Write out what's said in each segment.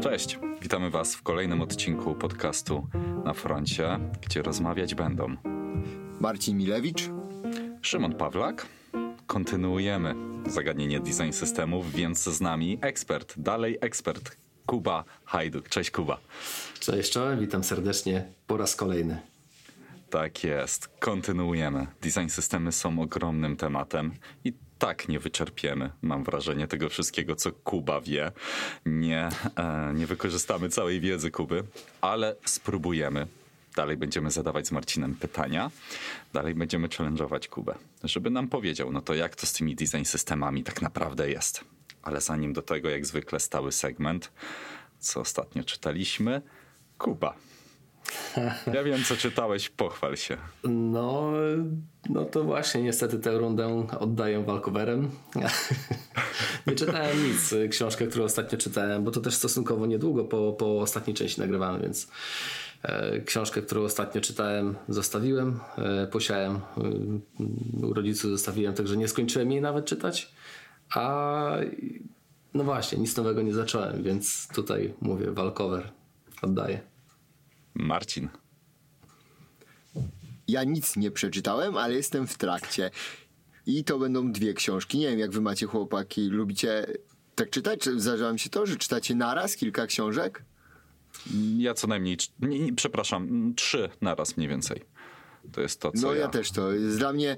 Cześć, witamy Was w kolejnym odcinku podcastu na froncie, gdzie rozmawiać będą Marcin Milewicz, Szymon Pawlak. Kontynuujemy zagadnienie design systemów, więc z nami ekspert, dalej ekspert, Kuba Hajduk. Cześć Kuba. Cześć, czołem, witam serdecznie po raz kolejny. Tak jest, kontynuujemy. Design systemy są ogromnym tematem i tak nie wyczerpiemy, mam wrażenie, tego wszystkiego, co Kuba wie. Nie, e, nie wykorzystamy całej wiedzy Kuby, ale spróbujemy. Dalej będziemy zadawać z Marcinem pytania. Dalej będziemy challenge'ować Kubę, żeby nam powiedział, no to jak to z tymi design systemami tak naprawdę jest. Ale zanim do tego, jak zwykle, stały segment, co ostatnio czytaliśmy. Kuba. Ja wiem, co czytałeś, pochwal się. No, no to właśnie niestety tę rundę oddaję walkowerem. Nie czytałem nic. Książkę, którą ostatnio czytałem, bo to też stosunkowo niedługo po, po ostatniej części nagrywamy, więc e, książkę, którą ostatnio czytałem, zostawiłem. E, posiałem, e, u rodziców zostawiłem, także nie skończyłem jej nawet czytać. A no właśnie, nic nowego nie zacząłem, więc tutaj mówię walkover. Oddaję. Marcin. Ja nic nie przeczytałem, ale jestem w trakcie. I to będą dwie książki. Nie wiem, jak wy macie chłopaki. Lubicie tak czytać? Czy zdarza się to, że czytacie naraz kilka książek? Ja co najmniej, nie, nie, przepraszam, trzy naraz mniej więcej. To jest to, co No ja, ja też to. Jest dla mnie,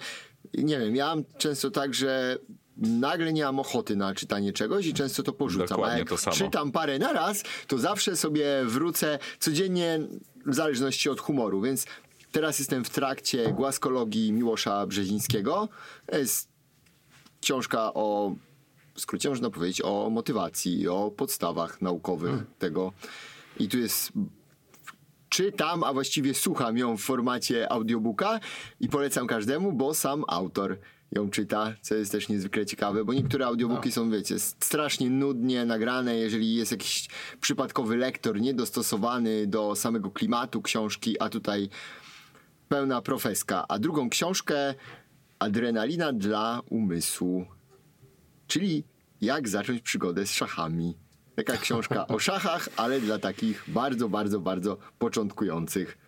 nie wiem, ja mam często tak, że nagle nie mam ochoty na czytanie czegoś i często to porzucam. Dokładnie A jak to samo. czytam parę naraz, to zawsze sobie wrócę codziennie w zależności od humoru, więc teraz jestem w trakcie Głaskologii Miłosza Brzezińskiego. Jest książka o, w skrócie można powiedzieć, o motywacji, o podstawach naukowych Hmm. tego. I tu jest czytam, a właściwie słucham ją w formacie audiobooka i polecam każdemu, bo sam autor ją czyta, co jest też niezwykle ciekawe, bo niektóre audiobooki są, wiecie, strasznie nudnie nagrane, jeżeli jest jakiś przypadkowy lektor niedostosowany do samego klimatu książki, a tutaj pełna profeska. A drugą książkę Adrenalina dla umysłu, czyli jak zacząć przygodę z szachami. Taka książka o szachach, ale dla takich bardzo, bardzo, bardzo początkujących.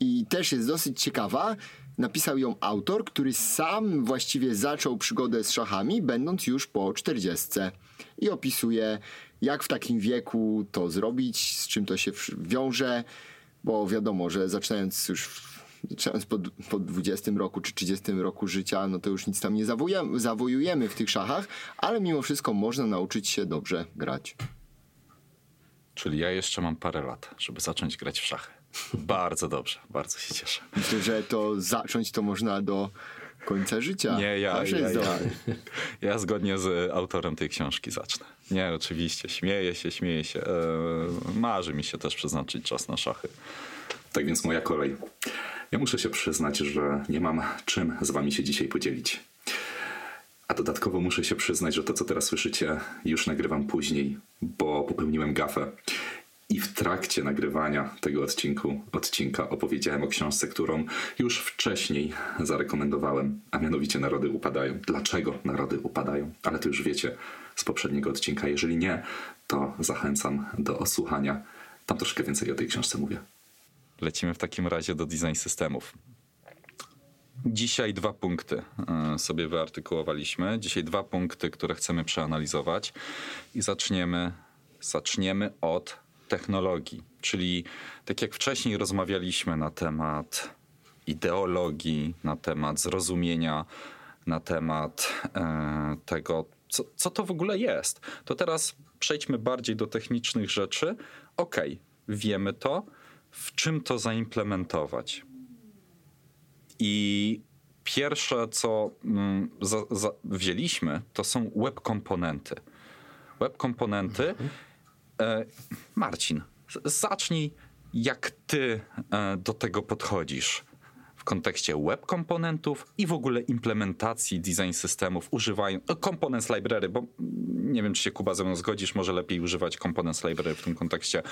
I też jest dosyć ciekawa. Napisał ją autor, który sam właściwie zaczął przygodę z szachami, będąc już po 40. I opisuje, jak w takim wieku to zrobić, z czym to się wiąże, bo wiadomo, że zaczynając już zaczynając po, po 20 roku czy 30 roku życia, no to już nic tam nie zawojujemy, zawojujemy w tych szachach, ale mimo wszystko można nauczyć się dobrze grać. Czyli ja jeszcze mam parę lat, żeby zacząć grać w szachy. Bardzo dobrze, bardzo się cieszę. Myślę, że to zacząć to można do końca życia. Nie, ja, ja, jest ja, dobrze. ja zgodnie z autorem tej książki zacznę. Nie, oczywiście, śmieję się, śmieję się. Eee, marzy mi się też przeznaczyć czas na szachy. Tak więc moja kolej. Ja muszę się przyznać, że nie mam czym z wami się dzisiaj podzielić. A dodatkowo muszę się przyznać, że to, co teraz słyszycie, już nagrywam później, bo popełniłem gafę. I w trakcie nagrywania tego odcinku, odcinka opowiedziałem o książce, którą już wcześniej zarekomendowałem, a mianowicie Narody upadają. Dlaczego narody upadają? Ale to już wiecie z poprzedniego odcinka. Jeżeli nie, to zachęcam do osłuchania. Tam troszkę więcej o tej książce mówię. Lecimy w takim razie do design systemów. Dzisiaj dwa punkty e, sobie wyartykułowaliśmy. Dzisiaj dwa punkty, które chcemy przeanalizować i zaczniemy, zaczniemy od technologii. Czyli tak jak wcześniej rozmawialiśmy na temat ideologii, na temat zrozumienia, na temat e, tego, co, co to w ogóle jest, to teraz przejdźmy bardziej do technicznych rzeczy. Okej, wiemy to, w czym to zaimplementować. I pierwsze, co mm, za, za, wzięliśmy, to są web komponenty. Web komponenty. E, Marcin, z- zacznij, jak ty e, do tego podchodzisz w kontekście web komponentów i w ogóle implementacji design systemów, używając components library, bo nie wiem, czy się Kuba ze mną zgodzisz, może lepiej używać components library w tym kontekście.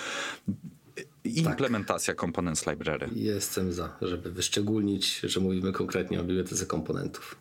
Implementacja components library. Jestem za, żeby wyszczególnić, że mówimy konkretnie o bibliotece komponentów.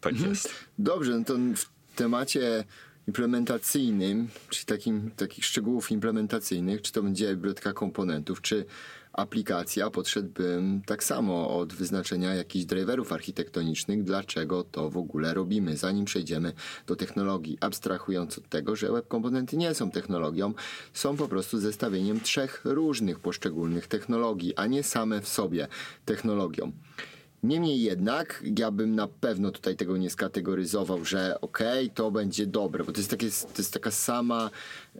Tak jest. Dobrze, no to w temacie implementacyjnym, czyli takim, takich szczegółów implementacyjnych, czy to będzie biblioteka komponentów, czy aplikacja, podszedłbym tak samo od wyznaczenia jakichś driverów architektonicznych, dlaczego to w ogóle robimy, zanim przejdziemy do technologii, abstrahując od tego, że web komponenty nie są technologią, są po prostu zestawieniem trzech różnych poszczególnych technologii, a nie same w sobie technologią. Niemniej jednak, ja bym na pewno tutaj tego nie skategoryzował, że okej, okay, to będzie dobre, bo to jest, takie, to jest taka sama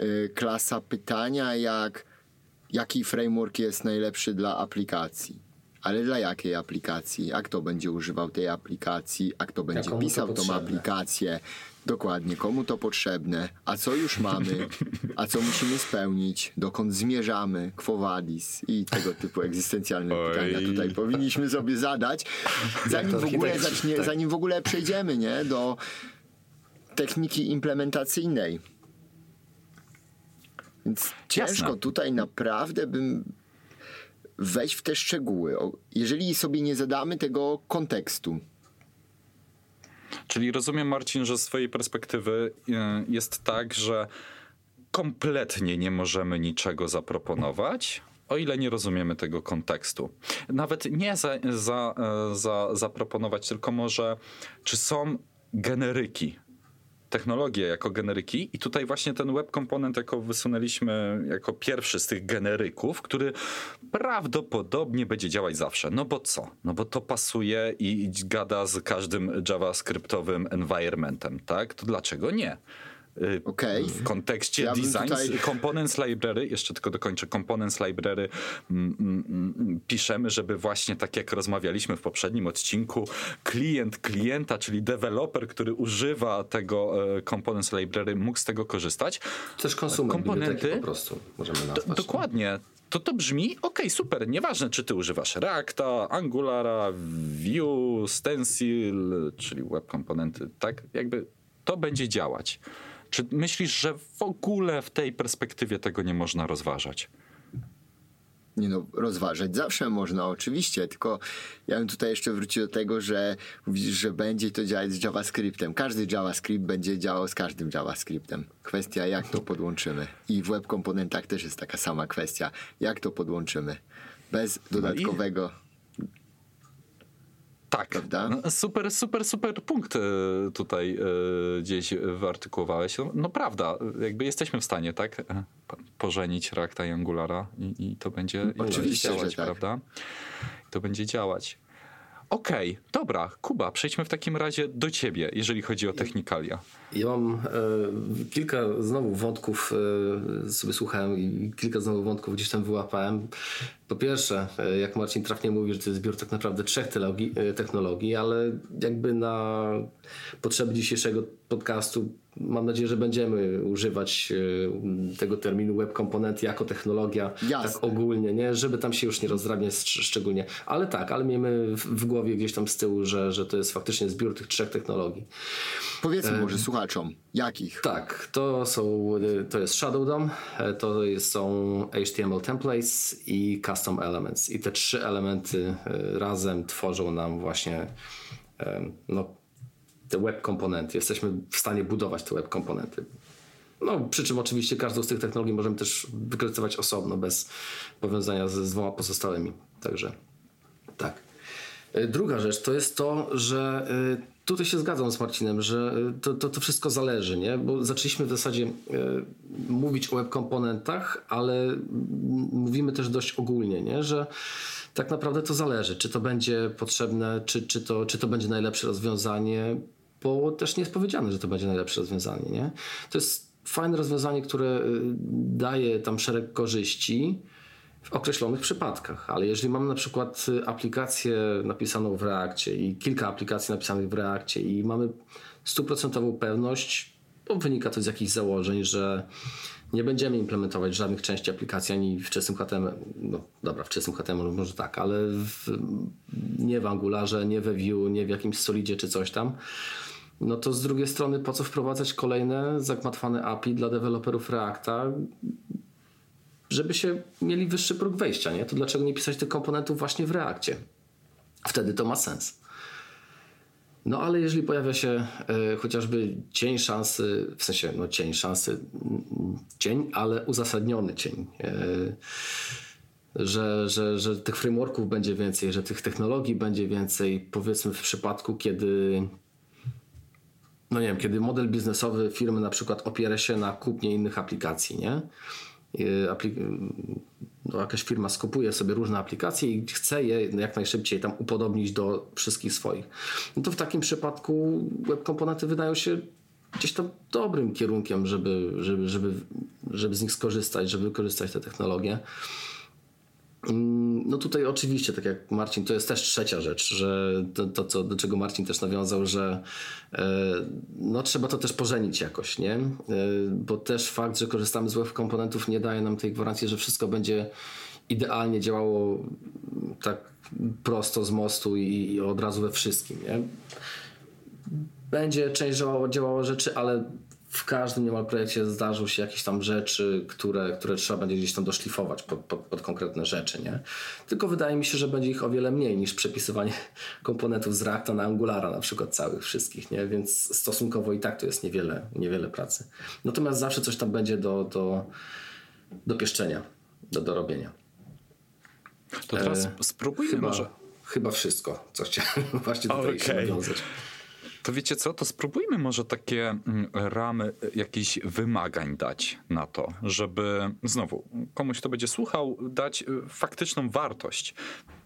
y, klasa pytania, jak jaki framework jest najlepszy dla aplikacji. Ale dla jakiej aplikacji? Jak kto będzie używał tej aplikacji? A kto będzie ja, pisał tą aplikację? Dokładnie, komu to potrzebne? A co już mamy? A co musimy spełnić? Dokąd zmierzamy? Quo vadis? I tego typu egzystencjalne Oj. pytania tutaj powinniśmy sobie zadać, zanim w ogóle zacznie, tak. zanim w ogóle przejdziemy, nie? Do techniki implementacyjnej. Więc ciężko Jasne. tutaj naprawdę bym wejść w te szczegóły, jeżeli sobie nie zadamy tego kontekstu. Czyli rozumiem, Marcin, że z Twojej perspektywy e, jest tak, że kompletnie nie możemy niczego zaproponować, o ile nie rozumiemy tego kontekstu. Nawet nie za, za, e, za, zaproponować, tylko może, czy są generyki technologie jako generyki i tutaj właśnie ten web komponent jako wysunęliśmy jako pierwszy z tych generyków, który prawdopodobnie będzie działać zawsze. No bo co? No bo to pasuje i gada z każdym javascriptowym environmentem, tak? To dlaczego nie? Y, okay. w kontekście ja design tutaj... components library, jeszcze tylko dokończę, components library mm, mm, mm, piszemy, żeby właśnie tak jak rozmawialiśmy w poprzednim odcinku, klient klienta, czyli deweloper, który używa tego e, components library mógł z tego korzystać. Też konsument komponenty po prostu możemy nazwać. Do, dokładnie to to brzmi, ok, super, nieważne czy ty używasz Reacta, Angulara, Vue, Stencil, czyli web komponenty, tak, jakby to będzie działać. Czy myślisz, że w ogóle w tej perspektywie tego nie można rozważać? Nie no, rozważać zawsze można, oczywiście, tylko ja bym tutaj jeszcze wrócił do tego, że mówisz, że będzie to działać z JavaScriptem. Każdy JavaScript będzie działał z każdym JavaScriptem. Kwestia, jak to podłączymy. I w web komponentach też jest taka sama kwestia, jak to podłączymy. Bez dodatkowego. No i tak, no, super, super, super punkt e, tutaj e, gdzieś wyartykułowałeś. No, no, prawda, jakby jesteśmy w stanie, tak, e, pożenić Reacta i Angulara i, i to będzie Oczywiście, działać, tak. prawda? To będzie działać. Okej, okay, dobra, Kuba, przejdźmy w takim razie do ciebie, jeżeli chodzi o technikalia. Ja mam e, kilka znowu wątków, e, sobie słuchałem i kilka znowu wątków gdzieś tam wyłapałem. Po pierwsze, e, jak Marcin trafnie mówi, że to jest zbiór tak naprawdę trzech technologii, e, technologii ale jakby na potrzeby dzisiejszego podcastu mam nadzieję, że będziemy używać e, tego terminu web komponent jako technologia Jasne. tak ogólnie, nie? żeby tam się już nie rozdrabniać szczególnie. Ale tak, ale miejmy w głowie gdzieś tam z tyłu, że, że to jest faktycznie zbiór tych trzech technologii. Powiedzmy może słuchaczom, jakich? Tak, to są, to jest Shadow DOM, to są HTML templates i custom elements. I te trzy elementy razem tworzą nam właśnie no, te web komponenty. Jesteśmy w stanie budować te web komponenty. No, przy czym oczywiście każdą z tych technologii możemy też wykreować osobno, bez powiązania z, z dwoma pozostałymi. Także tak. E, druga rzecz to jest to, że e, tutaj się zgadzam z Marcinem, że e, to, to, to wszystko zależy, nie? bo zaczęliśmy w zasadzie mówić o web komponentach, ale mówimy też dość ogólnie, nie? że tak naprawdę to zależy, czy to będzie potrzebne, czy, czy, to, czy to będzie najlepsze rozwiązanie bo też nie jest powiedziane, że to będzie najlepsze rozwiązanie. Nie? To jest fajne rozwiązanie, które daje tam szereg korzyści w określonych przypadkach, ale jeżeli mamy na przykład y, aplikację napisaną w Reakcie i kilka aplikacji napisanych w Reakcie i mamy stuprocentową pewność, bo wynika to z jakichś założeń, że nie będziemy implementować żadnych części aplikacji ani w czystym HTML. No dobra, w czystym HTML może tak, ale w, nie w Angularze, nie we Vue, nie w jakimś Solidzie czy coś tam no to z drugiej strony po co wprowadzać kolejne zagmatwane API dla deweloperów Reacta, żeby się mieli wyższy próg wejścia, nie? To dlaczego nie pisać tych komponentów właśnie w Reakcie? Wtedy to ma sens. No ale jeżeli pojawia się e, chociażby cień szansy, w sensie no cień szansy, cień, ale uzasadniony cień, e, że, że, że tych frameworków będzie więcej, że tych technologii będzie więcej, powiedzmy w przypadku, kiedy no nie wiem, kiedy model biznesowy firmy na przykład opiera się na kupnie innych aplikacji, nie? Aplik- no jakaś firma skupuje sobie różne aplikacje i chce je jak najszybciej tam upodobnić do wszystkich swoich. No to w takim przypadku web komponenty wydają się gdzieś tam dobrym kierunkiem, żeby, żeby, żeby, żeby z nich skorzystać, żeby wykorzystać te technologie. No tutaj oczywiście, tak jak Marcin, to jest też trzecia rzecz, że to, to do czego Marcin też nawiązał, że e, no trzeba to też pożenić jakoś, nie? E, bo też fakt, że korzystamy z web komponentów nie daje nam tej gwarancji, że wszystko będzie idealnie działało tak prosto z mostu i, i od razu we wszystkim, nie? Będzie część działało, działało rzeczy, ale w każdym niemal projekcie zdarzą się jakieś tam rzeczy, które, które trzeba będzie gdzieś tam doszlifować pod, pod, pod, konkretne rzeczy, nie? Tylko wydaje mi się, że będzie ich o wiele mniej niż przepisywanie komponentów z Reacta na Angulara na przykład całych wszystkich, nie? Więc stosunkowo i tak to jest niewiele, niewiele pracy. Natomiast zawsze coś tam będzie do, do, do pieszczenia, do dorobienia. To teraz e, spróbujmy chyba, może. Chyba wszystko, co chciałem właśnie tutaj okay. nawiązać. To wiecie co, to spróbujmy może takie mm, ramy jakichś wymagań dać na to, żeby znowu komuś, kto będzie słuchał, dać y, faktyczną wartość.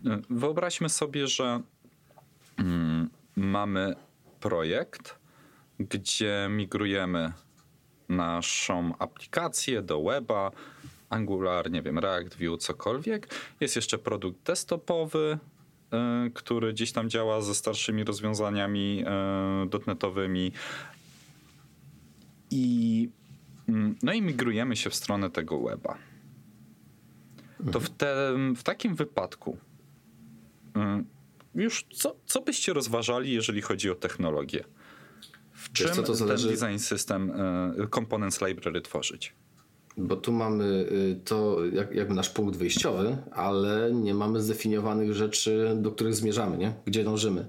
Y, wyobraźmy sobie, że mm, mamy projekt, gdzie migrujemy naszą aplikację do weba, Angular, nie wiem, React, Vue, cokolwiek. Jest jeszcze produkt desktopowy, E, który gdzieś tam działa ze starszymi rozwiązaniami e, dotnetowymi. I, mm, no i migrujemy się w stronę tego weba. To w, te, w takim wypadku mm, już co, co byście rozważali, jeżeli chodzi o technologię? W czym co, to zależy... ten design system, e, components library tworzyć? Bo tu mamy y, to jakby nasz punkt wyjściowy, ale nie mamy zdefiniowanych rzeczy, do których zmierzamy, nie? Gdzie dążymy.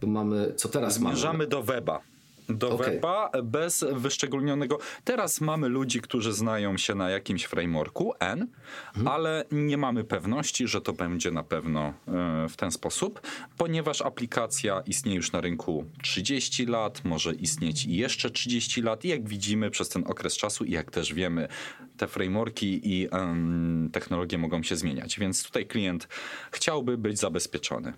Bo mamy, co teraz zmierzamy mamy? Zmierzamy do weba do okay. weba bez wyszczególnionego. Teraz mamy ludzi, którzy znają się na jakimś frameworku N, mhm. ale nie mamy pewności, że to będzie na pewno e, w ten sposób, ponieważ aplikacja istnieje już na rynku 30 lat, może istnieć jeszcze 30 lat i jak widzimy przez ten okres czasu i jak też wiemy, te frameworki i um, technologie mogą się zmieniać, więc tutaj klient chciałby być zabezpieczony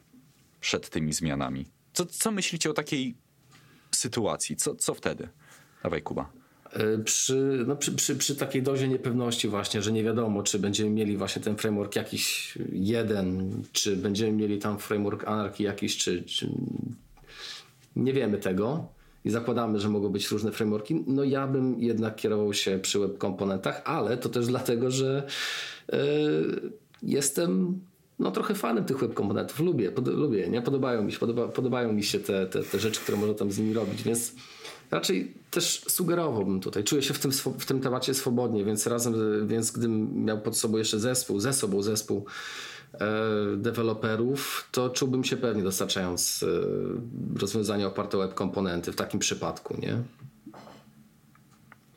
przed tymi zmianami. Co, co myślicie o takiej sytuacji? Co, co wtedy? Dawaj, Kuba. E, przy, no przy, przy, przy, takiej dozie niepewności właśnie, że nie wiadomo, czy będziemy mieli właśnie ten framework jakiś jeden, czy będziemy mieli tam framework Anarchy jakiś, czy, czy nie wiemy tego i zakładamy, że mogą być różne frameworki, no ja bym jednak kierował się przy web komponentach, ale to też dlatego, że yy, jestem no trochę fanem tych web komponentów. Lubię, pod, lubię, nie? Podobają mi się, podoba, podobają mi się te, te, te rzeczy, które można tam z nimi robić, więc raczej też sugerowałbym tutaj. Czuję się w tym, w tym temacie swobodnie, więc razem, więc gdybym miał pod sobą jeszcze zespół, ze sobą zespół e, deweloperów, to czułbym się pewnie dostarczając e, rozwiązania oparte o web komponenty w takim przypadku, nie?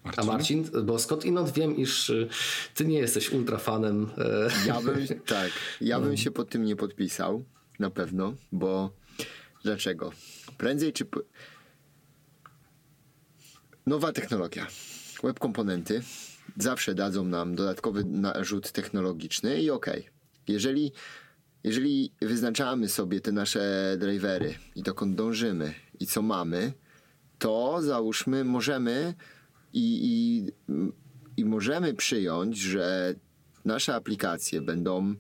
Marcin? A Marcin, bo skąd inąd wiem, iż y, ty nie jesteś ultrafanem. E, ja bym, tak, ja bym się pod tym nie podpisał, na pewno, bo dlaczego? Prędzej czy... Nowa technologia, web komponenty zawsze dadzą nam dodatkowy narzut technologiczny i okej. Okay. Jeżeli, jeżeli wyznaczamy sobie te nasze drivery i dokąd dążymy i co mamy, to załóżmy, możemy i, i, i możemy przyjąć, że nasze aplikacje będą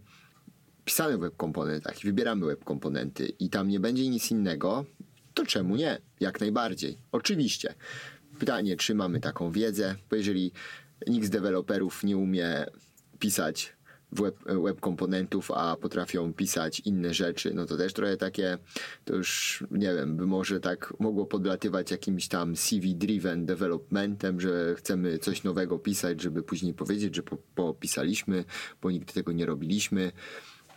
pisane w web komponentach wybieramy web komponenty i tam nie będzie nic innego, to czemu nie? Jak najbardziej. Oczywiście. Pytanie, czy mamy taką wiedzę, bo jeżeli nikt z deweloperów nie umie pisać web, web komponentów, a potrafią pisać inne rzeczy, no to też trochę takie, to już nie wiem, by może tak mogło podlatywać jakimś tam CV-driven developmentem, że chcemy coś nowego pisać, żeby później powiedzieć, że po, popisaliśmy, bo nigdy tego nie robiliśmy.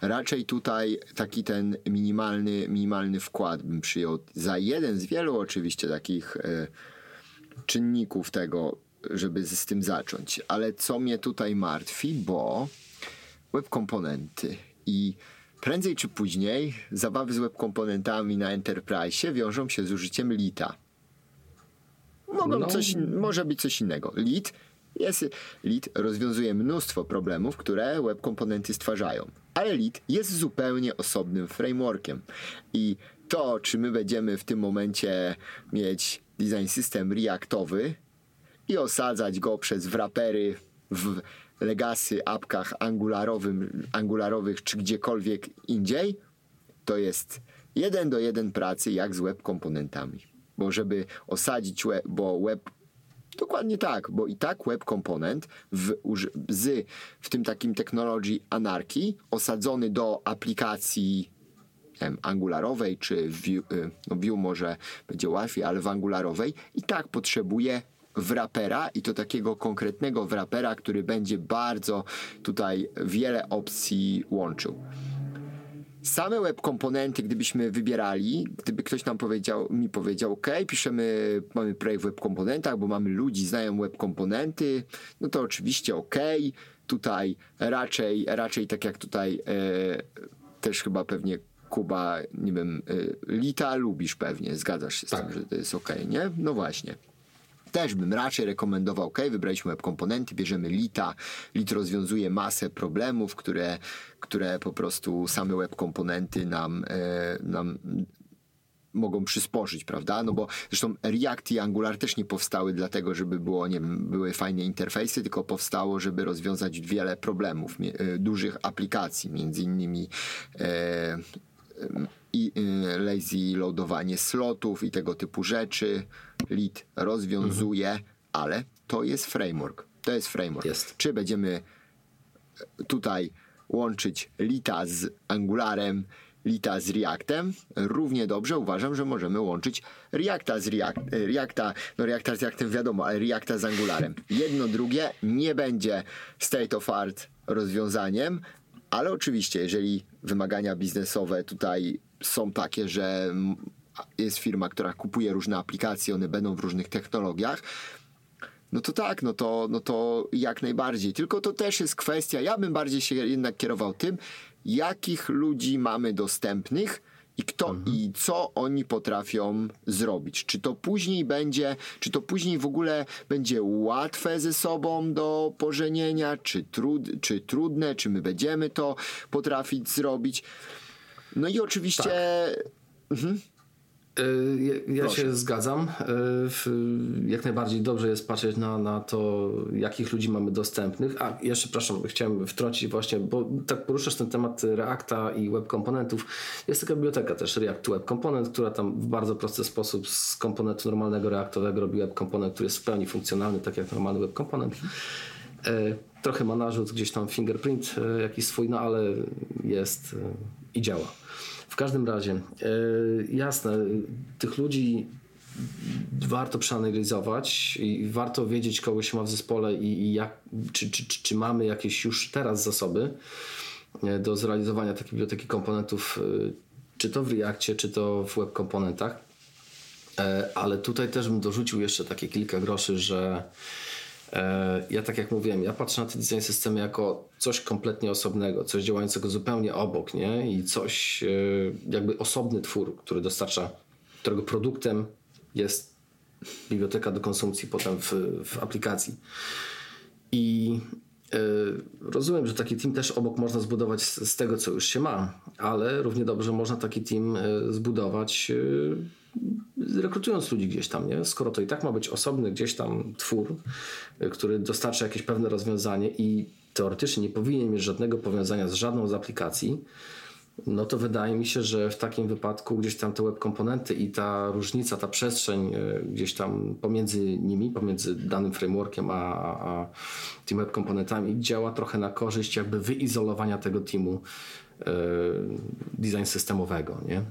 raczej tutaj taki ten minimalny, minimalny wkład bym przyjął za jeden z wielu oczywiście takich e, czynników tego, żeby z tym zacząć. Ale co mnie tutaj martwi, bo web komponenty i prędzej czy później zabawy z web komponentami na Enterprise wiążą się z użyciem lita. Mogą No. coś, może być coś innego. Lit jest, Lit rozwiązuje mnóstwo problemów, które web komponenty stwarzają. Ale Lit jest zupełnie osobnym frameworkiem. I to, czy my będziemy w tym momencie mieć design system reactowy i osadzać go przez wrapery w legacy apkach angularowym, angularowych czy gdziekolwiek indziej, to jest jeden do jeden pracy jak z web komponentami. Bo żeby osadzić web, bo web Dokładnie tak, bo i tak web komponent w, z, w tym takim technologii anarchii osadzony do aplikacji wiem, angularowej czy view, y, no view może będzie łatwiej, ale w angularowej i tak potrzebuje wrapera i to takiego konkretnego wrapera, który będzie bardzo tutaj wiele opcji łączył. Same web komponenty, gdybyśmy wybierali, gdyby ktoś nam powiedział, mi powiedział, OK, piszemy, mamy projekt w web komponentach, bo mamy ludzi, znają web komponenty, no to oczywiście OK. Tutaj raczej, raczej tak jak tutaj e, też chyba pewnie Kuba, nie wiem, e, Lita lubisz pewnie, zgadzasz się z Tak. tym, że to jest OK, nie? No właśnie. Też bym raczej rekomendował, ok, wybraliśmy web komponenty, bierzemy Lita. Lit rozwiązuje masę problemów, które, które po prostu same web komponenty nam, e, nam mogą przysporzyć, prawda? No bo zresztą React i Angular też nie powstały dlatego, żeby było, nie wiem, były fajne interfejsy, tylko powstało, żeby rozwiązać wiele problemów e, dużych aplikacji, między innymi e, i y, lazy loadowanie slotów i tego typu rzeczy. Lead rozwiązuje, ale to jest framework. To jest framework. Jest. Czy będziemy tutaj łączyć Lita z Angularem, Lita z Reactem, równie dobrze uważam, że możemy łączyć Reacta z React, e, Reacta, no Reacta z Reactem wiadomo, ale Reacta z Angularem. Jedno, drugie nie będzie state of art rozwiązaniem, ale oczywiście, jeżeli wymagania biznesowe tutaj są takie, że jest firma, która kupuje różne aplikacje, one będą w różnych technologiach, no to tak, no to, no to jak najbardziej. Tylko to też jest kwestia, ja bym bardziej się jednak kierował tym, jakich ludzi mamy dostępnych i kto i co oni potrafią zrobić. Czy to później będzie, czy to później w ogóle będzie łatwe ze sobą do pożenienia, czy, trud, czy trudne, czy my będziemy to potrafić zrobić. No i oczywiście Y, Ja, ja się zgadzam. Y, Jak najbardziej dobrze jest patrzeć na, na to, jakich ludzi mamy dostępnych. A jeszcze, przepraszam, chciałem wtrącić właśnie, bo tak poruszasz ten temat Reacta i web komponentów. Jest taka biblioteka też React Web Component, która tam w bardzo prosty sposób z komponentu normalnego reaktowego robi web komponent, który jest w pełni funkcjonalny, tak jak normalny web komponent. E, Trochę ma narzut, gdzieś tam fingerprint jakiś swój, no ale jest i działa. W każdym razie, e, jasne, tych ludzi warto przeanalizować i warto wiedzieć, kogo się ma w zespole i, czy, czy, czy, mamy jakieś już teraz zasoby e, do zrealizowania takiej biblioteki komponentów, e, czy to w Reakcie, czy to w web komponentach. Ale tutaj też bym dorzucił jeszcze takie kilka groszy, że ja tak jak mówiłem, ja patrzę na te design systemy jako coś kompletnie osobnego, coś działającego zupełnie obok, nie? I coś, e, jakby osobny twór, który dostarcza, którego produktem jest biblioteka do konsumpcji potem w, w aplikacji. I e, rozumiem, że taki team też obok można zbudować z, tego, co już się ma, ale równie dobrze można taki team e, zbudować e, rekrutując ludzi gdzieś tam, nie? Skoro to i tak ma być osobny gdzieś tam twór, y, który dostarcza jakieś pewne rozwiązanie i teoretycznie nie powinien mieć żadnego powiązania z żadną z aplikacji, no to wydaje mi się, że w takim wypadku gdzieś tam te web komponenty i ta różnica, ta przestrzeń y, gdzieś tam pomiędzy nimi, pomiędzy danym frameworkiem a, a, tymi web komponentami działa trochę na korzyść jakby wyizolowania tego teamu y, design systemowego, nie?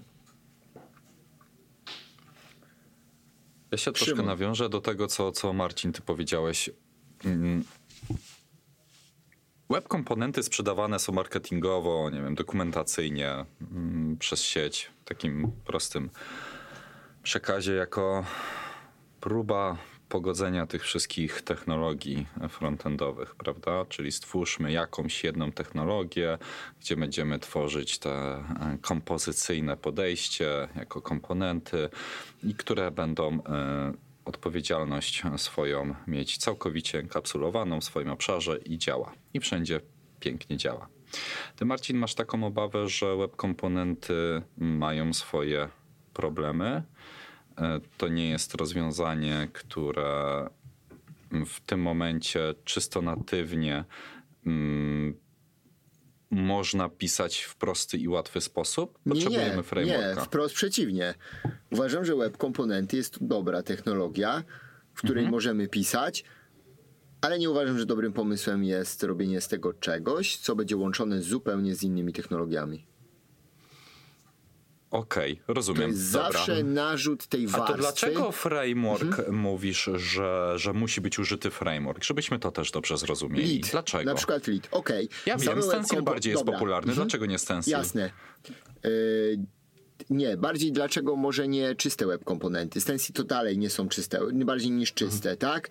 Ja się troszkę nawiążę do tego, co, co Marcin, ty powiedziałeś. Mm. Web komponenty sprzedawane są marketingowo, nie wiem, dokumentacyjnie mm, przez sieć w takim prostym przekazie jako próba pogodzenia tych wszystkich technologii frontendowych, prawda? Czyli stwórzmy jakąś jedną technologię, gdzie będziemy tworzyć te e, kompozycyjne podejście jako komponenty i które będą e, odpowiedzialność swoją mieć całkowicie enkapsulowaną w swoim obszarze i działa. I wszędzie pięknie działa. Ty, Marcin, masz taką obawę, że web komponenty mają swoje problemy. E, to nie jest rozwiązanie, które w tym momencie czysto natywnie mm, można pisać w prosty i łatwy sposób? Potrzebujemy nie, nie, frameworka. Nie, wprost przeciwnie. Uważam, że web komponenty jest dobra technologia, w której Mhm. możemy pisać, ale nie uważam, że dobrym pomysłem jest robienie z tego czegoś, co będzie łączone zupełnie z innymi technologiami. Okej, To rozumiem. jest Dobra. zawsze narzut tej A warstwy. to dlaczego framework Mhm. mówisz, że, że musi być użyty framework? Żebyśmy to też dobrze zrozumieli. Lead. Dlaczego? Na przykład lead. Okej. Ja Same wiem, Stencil kompo- bardziej jest Dobra. popularny. Mhm. Dlaczego nie Stencil? Jasne. Y, nie, bardziej dlaczego może nie czyste web komponenty. Stencil to dalej nie są czyste, bardziej niż czyste, tak?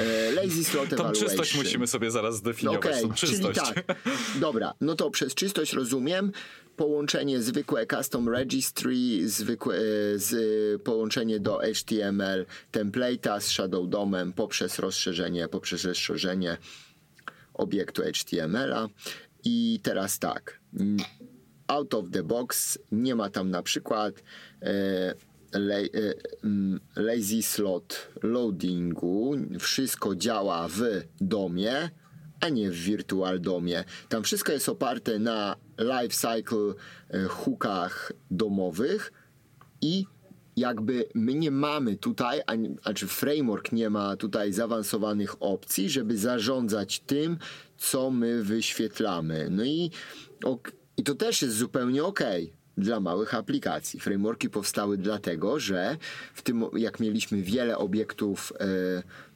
Y, lazy slot Tą evaluation. czystość musimy sobie zaraz No zdefiniować. Okej, tą czyli czystość. tak. Dobra, no to przez czystość rozumiem połączenie zwykłe custom registry, zwykłe, e, z, połączenie do HTML template'a z Shadow DOMem poprzez rozszerzenie, poprzez rozszerzenie obiektu HTML-a. I teraz tak, out of the box nie ma tam na przykład e, la, e, mm, lazy slot loadingu. Wszystko działa w domie, a nie w virtual domie. Tam wszystko jest oparte na lifecycle e, hookach domowych i jakby my nie mamy tutaj, ani- znaczy framework nie ma tutaj zaawansowanych opcji, żeby zarządzać tym, co my wyświetlamy. No i, ok, i to też jest zupełnie ok dla małych aplikacji. Frameworki powstały dlatego, że w tym, jak mieliśmy wiele obiektów e,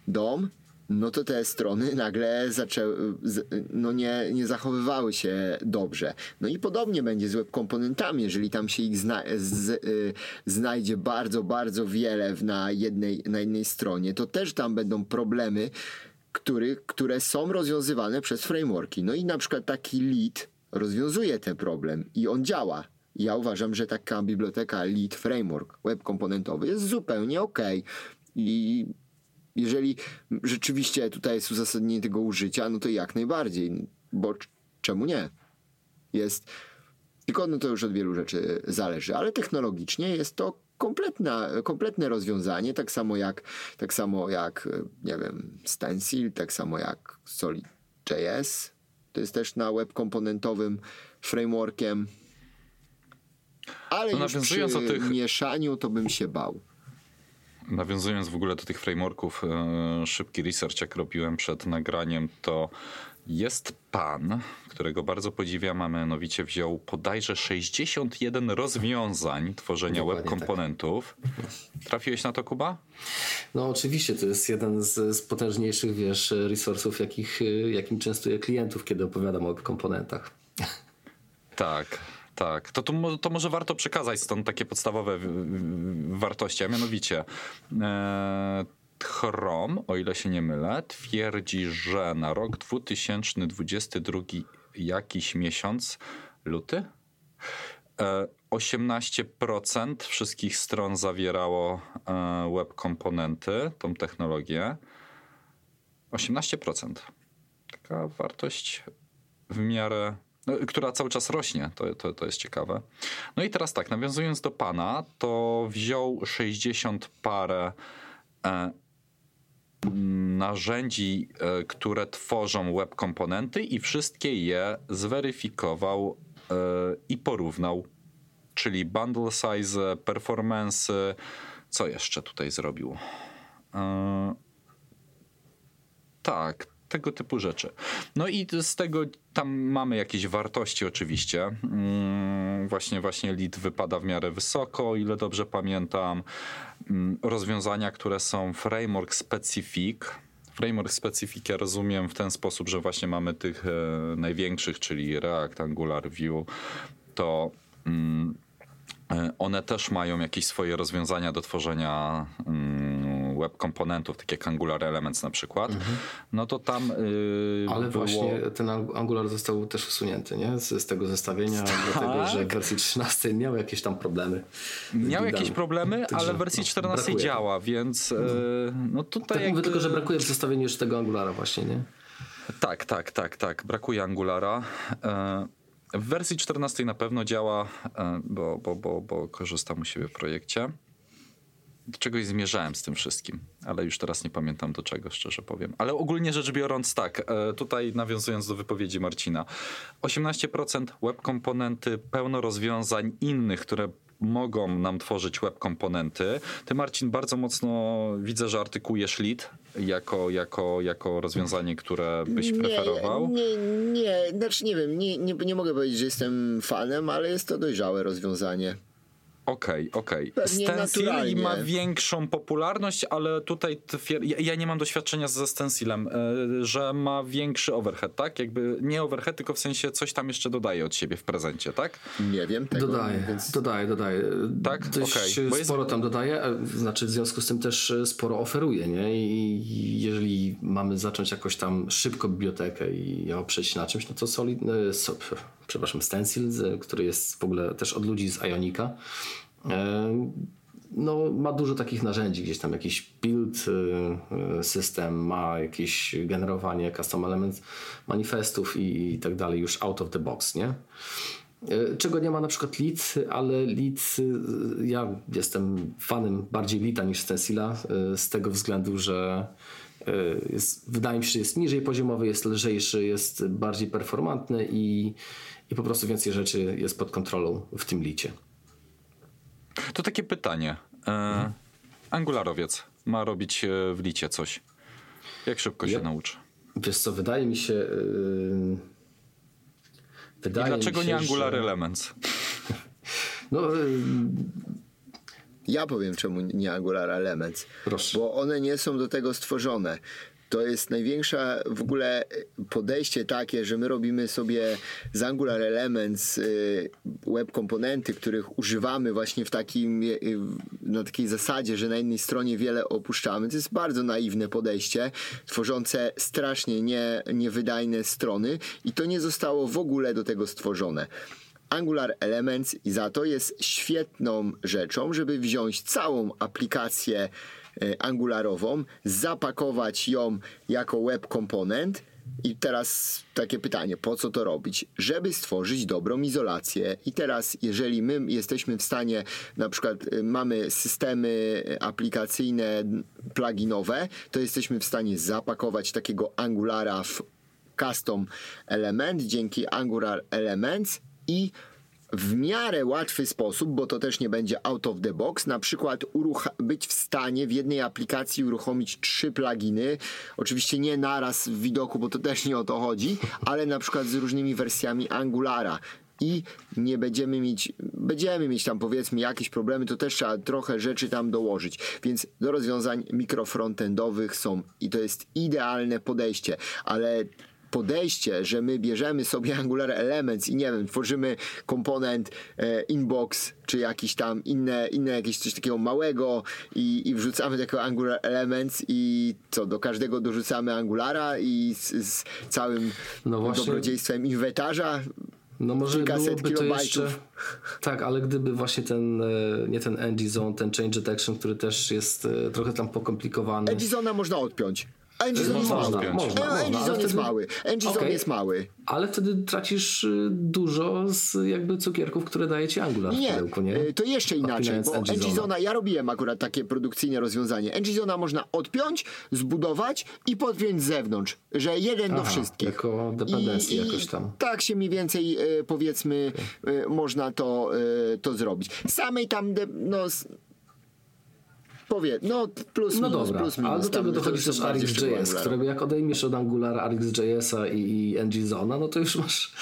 DOM, no to te strony nagle zaczęły, no nie, nie zachowywały się dobrze. No i podobnie będzie z web komponentami, jeżeli tam się ich zna, z, y, znajdzie bardzo, bardzo wiele w, na, jednej, na jednej stronie, to też tam będą problemy, który, które są rozwiązywane przez frameworki. No i na przykład taki lead rozwiązuje ten problem i on działa. Ja uważam, że taka biblioteka Lead Framework web komponentowy jest zupełnie ok. I jeżeli rzeczywiście tutaj jest uzasadnienie tego użycia, no to jak najbardziej, bo czemu nie? Jest, tylko no to już od wielu rzeczy zależy, ale technologicznie jest to kompletna, kompletne rozwiązanie, tak samo jak, tak samo jak, nie wiem, Stencil, tak samo jak Solid.js, to jest też na web komponentowym frameworkiem, ale No już przy do tych- mieszaniu to bym się bał. Nawiązując w ogóle do tych frameworków, e, szybki research, jak robiłem przed nagraniem, to jest pan, którego bardzo podziwiam, a mianowicie wziął bodajże 61 rozwiązań tworzenia Dokładnie web komponentów. Trafiłeś na to, Kuba? No oczywiście, to jest jeden z, z potężniejszych, wiesz, resursów, jakich, jakim częstuję klientów, kiedy opowiadam o komponentach. Tak, tak. To, to, to może warto przekazać stąd takie podstawowe wartości, a mianowicie e, Chrome, o ile się nie mylę, twierdzi, że na rok 2022 jakiś miesiąc, luty, e, 18% wszystkich stron zawierało e, web komponenty, tą technologię. 18%. Taka wartość w miarę, no, która cały czas rośnie, to, to, to jest ciekawe. No i teraz tak, nawiązując do pana, to wziął 60 parę e, narzędzi, e, które tworzą web komponenty i wszystkie je zweryfikował e, i porównał. Czyli bundle size, performance, co jeszcze tutaj zrobił? E, tak, tego typu rzeczy. No i z tego tam mamy jakieś wartości oczywiście. Mm, Właśnie, właśnie lead wypada w miarę wysoko, ile dobrze pamiętam. Mm, Rozwiązania, które są framework specific. Framework specyfikę rozumiem w ten sposób, że właśnie mamy tych e, największych, czyli React, Angular, Vue, to mm, e, one też mają jakieś swoje rozwiązania do tworzenia web komponentów, takie jak Angular Elements na przykład. No to tam y, Ale było... właśnie ten Ang- Angular został też usunięty nie? Z, z tego zestawienia, dlatego że w wersji 13 miał jakieś tam problemy. Miał jakieś problemy, Także, ale w wersji no, 14 brakuje. działa, więc e, no tutaj Tak mówię jakby... tylko, że brakuje w zestawieniu już tego Angulara właśnie, nie? Tak, tak, tak, tak. Brakuje Angulara. E, W wersji 14 na pewno działa, e, bo, bo, bo, bo korzystam u siebie w projekcie. Do czegoś zmierzałem z tym wszystkim, ale już teraz nie pamiętam do czego, szczerze powiem. Ale ogólnie rzecz biorąc, tak, e, tutaj nawiązując do wypowiedzi Marcina, 18% web komponenty, pełno rozwiązań innych, które mogą nam tworzyć web komponenty. Ty, Marcin, bardzo mocno widzę, że artykułujesz lead jako, jako, jako rozwiązanie, które byś preferował. Nie, nie, nie, znaczy nie wiem, nie, nie, nie mogę powiedzieć, że jestem fanem, ale jest to dojrzałe rozwiązanie. Okej, okej. Pewnie Stencil ma większą popularność, ale tutaj twier- ja, ja nie mam doświadczenia ze Stencilem, e, że ma większy overhead, tak? Jakby nie overhead, tylko w sensie coś tam jeszcze dodaje od siebie w prezencie, tak? Nie wiem tego, Dodaję, więc dodaję, dodaję. Tak? Dość Okej, bo jest- sporo tam dodaję, a znaczy w związku z tym też e, sporo oferuje, nie? I jeżeli mamy zacząć jakoś tam szybko bibliotekę i oprzeć na czymś, no to Solid, e, so, przepraszam, Stencil, który jest w ogóle też od ludzi z Ionika, e, no, ma dużo takich narzędzi, gdzieś tam jakiś build e, e, system, ma jakieś generowanie custom element manifestów i, i tak dalej, już out of the box, nie? E, Czego nie ma na przykład Lead, ale Lead, e, ja jestem fanem bardziej Leada niż Stencila e, z tego względu, że e, jest, wydaje mi się, że jest niżej poziomowy, jest lżejszy, jest bardziej performantny i, i po prostu więcej rzeczy jest pod kontrolą w tym licie. To takie pytanie. E, Angularowiec ma robić e, w licie coś. Jak szybko się Ja- nauczy? Wiesz co, wydaje mi się... Yy, I wydaje dlaczego mi się, nie Angular że, Elements? No, yy, ja powiem czemu nie Angular Elements. Proszę. Bo one nie są do tego stworzone. To jest największe w ogóle podejście takie, że my robimy sobie z Angular Elements y, web komponenty, których używamy właśnie w takim, y, na takiej zasadzie, że na jednej stronie wiele opuszczamy. To jest bardzo naiwne podejście, tworzące strasznie nie, niewydajne strony i to nie zostało w ogóle do tego stworzone. Angular Elements i za to jest świetną rzeczą, żeby wziąć całą aplikację angularową, zapakować ją jako web komponent i teraz takie pytanie, po co to robić? Żeby stworzyć dobrą izolację. I teraz, jeżeli my jesteśmy w stanie, na przykład y, mamy systemy aplikacyjne pluginowe, to jesteśmy w stanie zapakować takiego Angulara w custom element dzięki Angular Elements i w miarę łatwy sposób, bo to też nie będzie out of the box, na przykład być w stanie w jednej aplikacji uruchomić trzy pluginy. Oczywiście nie naraz w widoku, bo to też nie o to chodzi, ale na przykład z różnymi wersjami Angulara. I nie będziemy mieć, będziemy mieć tam powiedzmy jakieś problemy, to też trzeba trochę rzeczy tam dołożyć. Więc do rozwiązań mikrofrontendowych są i to jest idealne podejście, ale podejście, że my bierzemy sobie Angular Elements i nie wiem, tworzymy komponent e, inbox, czy jakiś tam inne, inne jakieś coś takiego małego i, i wrzucamy jako Angular Elements i co, do każdego dorzucamy Angulara i z, z całym No właśnie. dobrodziejstwem inwentarza No może Kilkaset byłoby to jeszcze... Tak, ale gdyby właśnie ten, e, nie ten NG Zone, ten Change Detection, który też jest e, trochę tam pokomplikowany. Ngzona można odpiąć. Można, można, można, ale Ngzone jest mały. Okej. jest mały. Ale wtedy tracisz y, dużo z jakby cukierków, które daje ci Angular w Nie, pudełku, nie? y, to jeszcze inaczej, Odpinając bo. Ngzona, ja robiłem akurat takie produkcyjne rozwiązanie. Ngzona można odpiąć, zbudować i podpiąć z zewnątrz, że jeden do Aha, wszystkich. jako dependency jakoś tam. Tak się mniej więcej y, powiedzmy y, można to, to zrobić. Samej tam, no... Powie, no plus No minus, dobra, plus minus. ale do tego dochodzi też Angulara. którego jak odejmiesz od Angulara RxJS-a i, i NGZona, no to już masz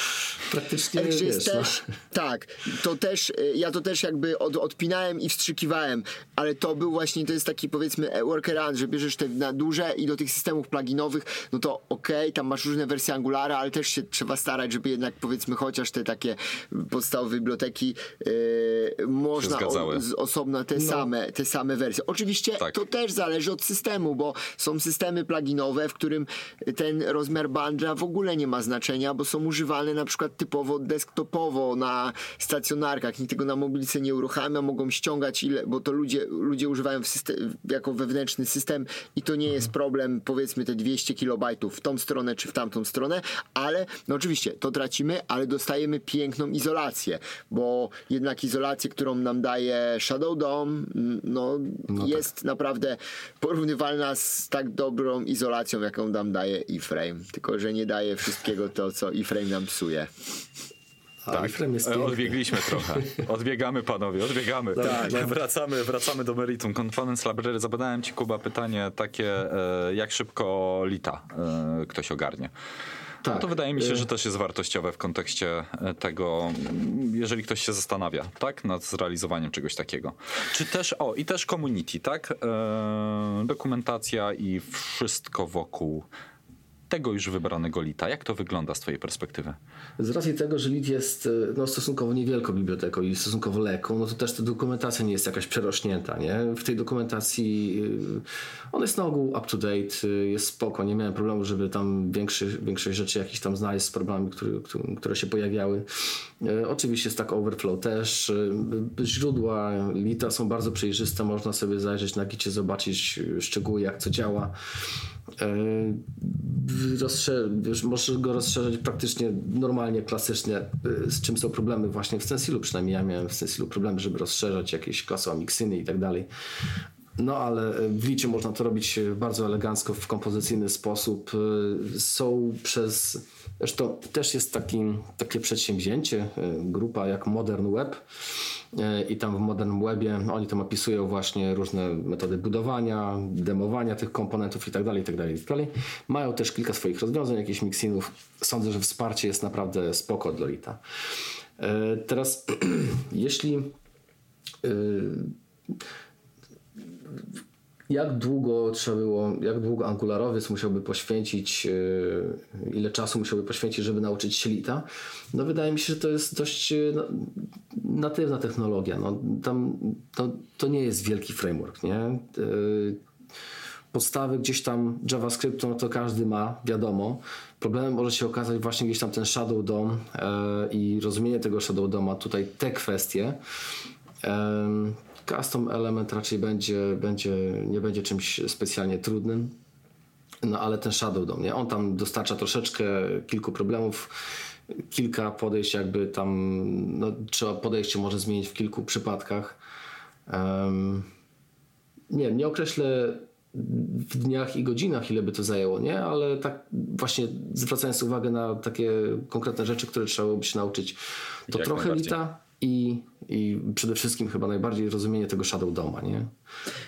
praktycznie Edge jest wiesz, no. też, tak, to też, y, ja to też jakby od, odpinałem i wstrzykiwałem, ale to był właśnie, to jest taki powiedzmy e, workaround, że bierzesz te na duże i do tych systemów pluginowych, no to okej, tam masz różne wersje Angulara, ale też się trzeba starać, żeby jednak powiedzmy chociaż te takie podstawowe biblioteki yy, można o, z osobna te, same, te same wersje. Oczywiście Tak. to też zależy od systemu, bo są systemy pluginowe, w którym ten rozmiar bundla w ogóle nie ma znaczenia, bo są używane na przykład typowo desktopowo na stacjonarkach. Nikt tego na mobilce nie uruchamia, mogą ściągać ile, bo to ludzie, ludzie używają system, jako wewnętrzny system i to nie jest problem powiedzmy te 200 kilobajtów w tą stronę czy w tamtą stronę, ale no oczywiście to tracimy, ale dostajemy piękną izolację, bo jednak izolację, którą nam daje Shadow Dome, no, jest naprawdę porównywalna z tak dobrą izolacją, jaką nam daje e-frame. Tylko, że nie daje wszystkiego to, co e-frame nam psuje. A jest E. Odbiegliśmy trochę. Odbiegamy, panowie, odbiegamy. Tak, tak. Wracamy, wracamy do meritum. Components Library. Zadałem ci, Kuba, pytanie takie, e, jak szybko lita e, ktoś ogarnie. Tak. No to wydaje mi się, że też jest wartościowe w kontekście tego, jeżeli ktoś się zastanawia, tak, nad zrealizowaniem czegoś takiego. Czy też, o, i też community, tak, dokumentacja i wszystko wokół tego już wybranego lita. Jak to wygląda z twojej perspektywy? Z racji tego, że Lit jest e, no, stosunkowo niewielką biblioteką i stosunkowo lekką, no to też ta dokumentacja nie jest jakaś przerośnięta. Nie? W tej dokumentacji y, ona jest na ogół up to date, y, jest spoko, nie miałem problemu, żeby tam większy, większość rzeczy jakichś tam znaleźć z problemami, które, które, się pojawiały. E, Oczywiście Stack Overflow też. Źródła Lita są bardzo przejrzyste, można sobie zajrzeć na gicie, zobaczyć szczegóły, jak co działa. E, rozsze- wiesz, możesz go rozszerzać praktycznie normalnie, klasycznie, y, z czym są problemy właśnie w Stencilu, przynajmniej ja miałem w Stencilu problemy, żeby rozszerzać jakieś klasy omiksyny i tak dalej. No ale y, w Licie można to robić y, bardzo elegancko, w kompozycyjny sposób. Y, Są przez... Zresztą też jest taki, takie przedsięwzięcie, grupa jak Modern Web i tam w Modern Webie oni tam opisują właśnie różne metody budowania, demowania tych komponentów i tak dalej, i tak dalej, i tak dalej. Mają też kilka swoich rozwiązań, jakichś miksinów. Sądzę, że wsparcie jest naprawdę spoko dla Lita. Teraz jeśli jak długo trzeba było, jak długo angularowiec musiałby poświęcić, yy, ile czasu musiałby poświęcić, żeby nauczyć się lita? No wydaje mi się, że to jest dość yy, no, natywna technologia. No, tam, to, to nie jest wielki framework, nie? Yy, podstawy gdzieś tam JavaScriptu, no to każdy ma, wiadomo. Problemem może się okazać właśnie gdzieś tam ten Shadow DOM i rozumienie tego Shadow DOMa, tutaj te kwestie. Custom element raczej będzie, będzie, nie będzie czymś specjalnie trudnym. No ale ten Shadow DOM, nie? On tam dostarcza troszeczkę kilku problemów, kilka podejść jakby tam, no trzeba podejście może zmienić w kilku przypadkach. Em, nie nie określę w dniach i godzinach, ile by to zajęło, nie? Ale tak właśnie zwracając uwagę na takie konkretne rzeczy, które trzeba by się nauczyć, to Jak trochę lita i, i przede wszystkim chyba najbardziej rozumienie tego Shadow Doma, nie?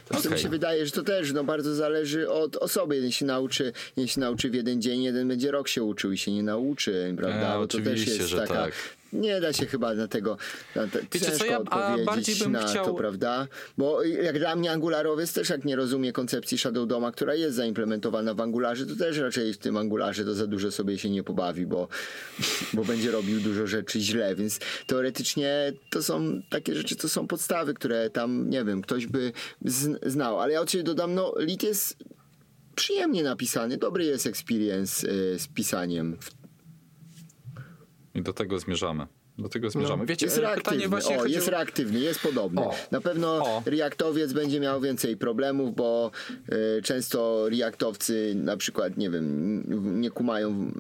To mi Okej. się wydaje, że to też no, bardzo zależy od osoby. Jeden się nauczy, jeden się nauczy w jeden dzień, jeden będzie rok się uczył i się nie nauczy, prawda? E, Bo to też jest że taka... tak. Nie da się chyba na tego na te, Wiecie co, ciężko ja- a odpowiedzieć bardziej bym na chciał- to, prawda? Bo jak dla mnie Angularowiec też jak nie rozumie koncepcji Shadow Doma, która jest zaimplementowana w Angularze, to też raczej w tym Angularze to za dużo sobie się nie pobawi, bo, bo będzie robił dużo rzeczy źle, więc teoretycznie to są takie rzeczy, to są podstawy, które tam, nie wiem, ktoś by zn- znał. Ale ja od siebie dodam, no Lit jest przyjemnie napisany, dobry jest experience y, z pisaniem. I do tego zmierzamy. Do tego zmierzamy. Wiecie, Jest e, reaktywny, właśnie o, chodziło- jest reaktywny, jest podobny. O. Na pewno O. reaktowiec będzie miał więcej problemów, bo y, często reaktowcy na przykład, nie wiem, nie kumają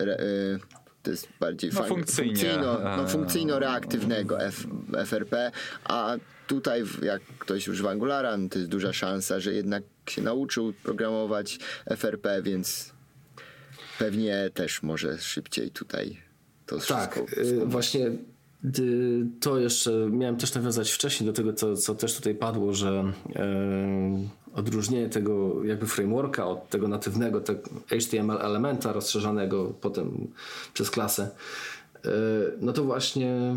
y, to jest bardziej No, funkcyjno, no, funkcyjno-reaktywnego F, FRP, a tutaj jak ktoś używa Angulara, no to jest duża szansa, że jednak się nauczył programować FRP, więc pewnie też może szybciej tutaj to Tak, wszystko y, właśnie y, to jeszcze miałem też nawiązać wcześniej do tego, co, co też tutaj padło, że e, odróżnienie tego jakby frameworka od tego natywnego te HTML elementa rozszerzanego potem przez klasę. no to właśnie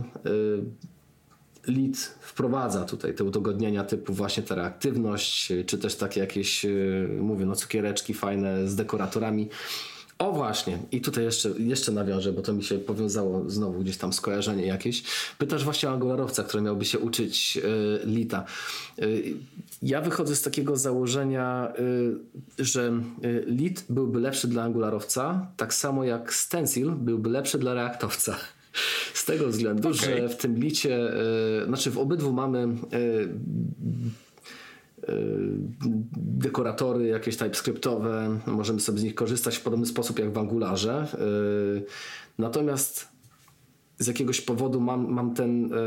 Lead wprowadza tutaj te udogodnienia typu właśnie ta reaktywność, czy też takie jakieś, mówię, no cukiereczki fajne z dekoratorami. O właśnie, i tutaj jeszcze, jeszcze nawiążę, bo to mi się powiązało znowu gdzieś tam skojarzenie jakieś. Pytasz właśnie o angularowca, który miałby się uczyć y, Lita. Y, ja wychodzę z takiego założenia, y, że Lit byłby lepszy dla angularowca, tak samo jak Stencil byłby lepszy dla reaktowca. Z tego względu, okay. że w tym licie, y, znaczy w obydwu mamy y, dekoratory jakieś TypeScriptowe, możemy sobie z nich korzystać w podobny sposób jak w Angularze. Y, natomiast z jakiegoś powodu mam, mam ten, y,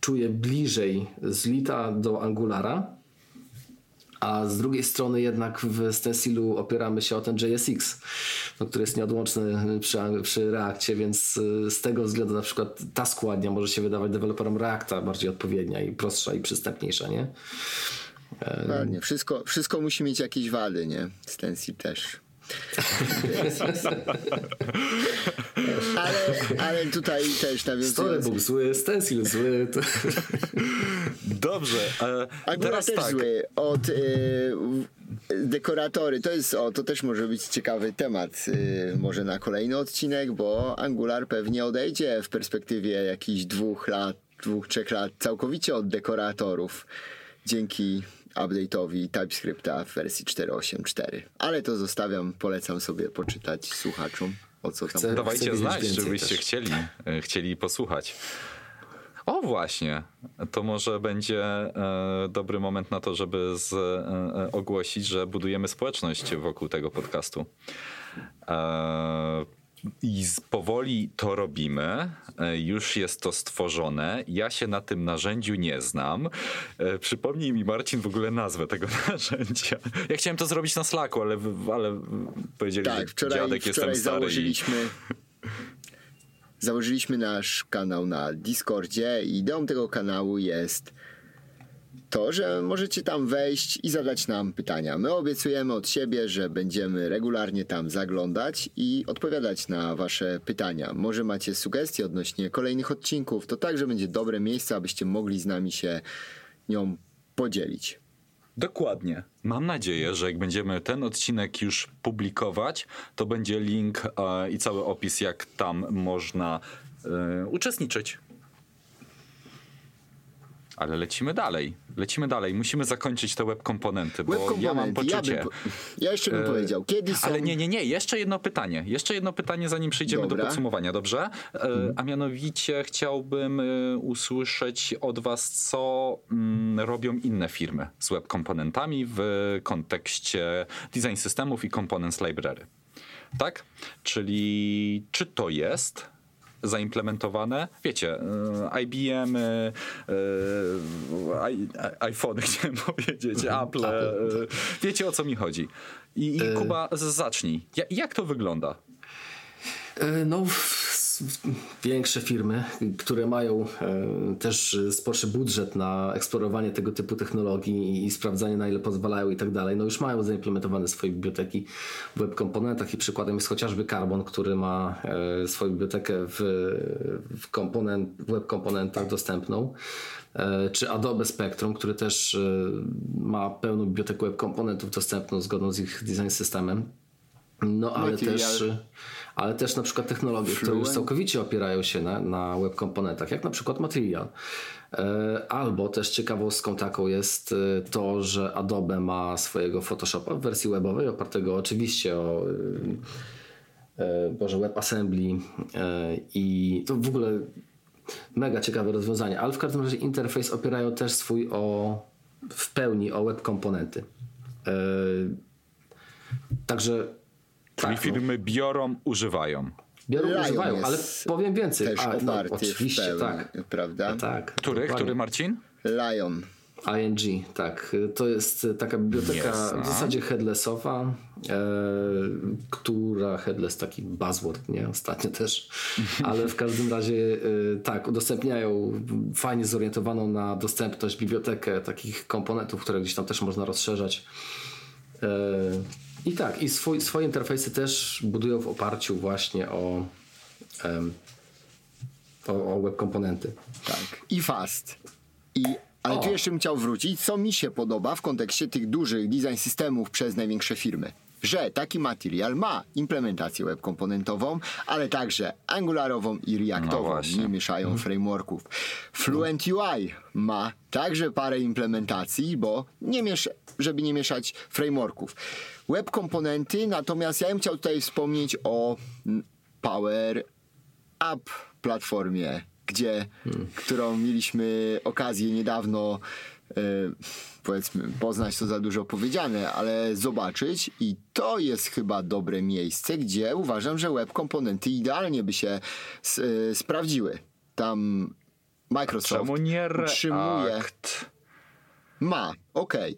czuję bliżej z Lita do Angulara, a z drugiej strony jednak w Stencilu opieramy się o ten JSX, no, który jest nieodłączny przy, przy Reakcie, więc y, z tego względu na przykład ta składnia może się wydawać deweloperom Reacta bardziej odpowiednia i prostsza i przystępniejsza, nie? Ładnie. Wszystko, wszystko musi mieć jakieś wady, nie? Stencil też. ale, ale tutaj też nawiązując... Storybook zły, stencil zły. To... Dobrze. E, Angular teraz też tak. zły. Od y, dekoratory, to jest, o, to też może być ciekawy temat y, może na kolejny odcinek, bo Angular pewnie odejdzie w perspektywie jakichś dwóch lat, dwóch, trzech lat całkowicie od dekoratorów dzięki update'owi TypeScripta w wersji 4.8.4. Ale to zostawiam, polecam sobie poczytać słuchaczom o co tam. Chcę, Dawajcie znać, żebyście też. chcieli, e, chcieli posłuchać. O właśnie, to może będzie e, dobry moment na to, żeby z, e, ogłosić, że budujemy społeczność wokół tego podcastu. E, i powoli to robimy. E, już jest to stworzone. Ja się na tym narzędziu nie znam. E, przypomnij mi, Marcin, w ogóle nazwę tego narzędzia. Ja chciałem to zrobić na Slacku, ale, ale powiedzieli, tak, wczoraj, że dziadek wczoraj jestem stary. Założyliśmy, i... założyliśmy nasz kanał na Discordzie i ideą tego kanału jest to, że możecie tam wejść i zadać nam pytania. My obiecujemy od siebie, że będziemy regularnie tam zaglądać i odpowiadać na Wasze pytania. Może macie sugestie odnośnie kolejnych odcinków, to także będzie dobre miejsce, abyście mogli z nami się nią podzielić. Dokładnie. Mam nadzieję, że jak będziemy ten odcinek już publikować, to będzie link e, i cały opis, jak tam można e, uczestniczyć. Ale lecimy dalej. Lecimy dalej. Musimy zakończyć te web komponenty, bo web ja mam poczucie. Ja, bym, ja jeszcze bym e, powiedział, kiedy są... Ale nie, nie, nie. Jeszcze jedno pytanie. Jeszcze jedno pytanie, zanim przejdziemy Dobra. do podsumowania, dobrze? Hmm. A mianowicie chciałbym e, usłyszeć od was, co mm, robią inne firmy z web komponentami w kontekście design systemów i components library. Tak? Czyli czy to jest zaimplementowane. Wiecie, e, IBM, e, e, iPhone chciałem powiedzieć, mhm. Apple. Wiecie o co mi chodzi. I, i Kuba, zacznij. Jak to wygląda? No, większe firmy, które mają e, też sporszy budżet na eksplorowanie tego typu technologii i sprawdzanie na ile pozwalają i tak dalej, no już mają zaimplementowane swoje biblioteki w web komponentach i przykładem jest chociażby Carbon, który ma e, swoją bibliotekę w, w, komponent, w web komponentach dostępną e, czy Adobe Spectrum, który też ma pełną bibliotekę web komponentów dostępną zgodną z ich design systemem. No ale Material. też ale też na przykład technologie, Fluent. które już całkowicie opierają się na, na web komponentach, jak na przykład Material. E, albo też ciekawostką taką jest e, to, że Adobe ma swojego Photoshopa w wersji webowej, opartego oczywiście o e, Boże, WebAssembly i to w ogóle mega ciekawe rozwiązanie, ale w każdym razie interfejs opierają też swój o w pełni o web komponenty. Także Czyli tak, firmy no. biorą, używają. Biorą, Lion używają, ale powiem więcej. Też A, no, oczywiście, pełni, tak. Prawda? No, tak. Który, który Marcin? Lion. ING, tak. To jest taka biblioteka yes, w zasadzie headlessowa, e, która headless taki buzzword, nie? Ostatnio też, ale w każdym razie e, tak, udostępniają fajnie zorientowaną na dostępność bibliotekę takich komponentów, które gdzieś tam też można rozszerzać. E, i tak, i swój, swoje interfejsy też budują w oparciu właśnie o, um, o, o web komponenty. Tak. I fast. I, ale tu O. jeszcze bym chciał wrócić, co mi się podoba w kontekście tych dużych design systemów przez największe firmy. Że taki material ma implementację web komponentową, ale także angularową i No reactową. właśnie. nie mieszają frameworków. Fluent UI ma także parę implementacji, bo nie miesz, żeby nie mieszać frameworków. Web komponenty, natomiast ja bym chciał tutaj wspomnieć o Power App platformie, gdzie, którą mieliśmy okazję niedawno powiedzmy, poznać to za dużo powiedziane, ale zobaczyć i to jest chyba dobre miejsce, gdzie uważam, że web komponenty idealnie by się s, e, sprawdziły. Tam Microsoft Czemu nie utrzymuje ma, okej. E,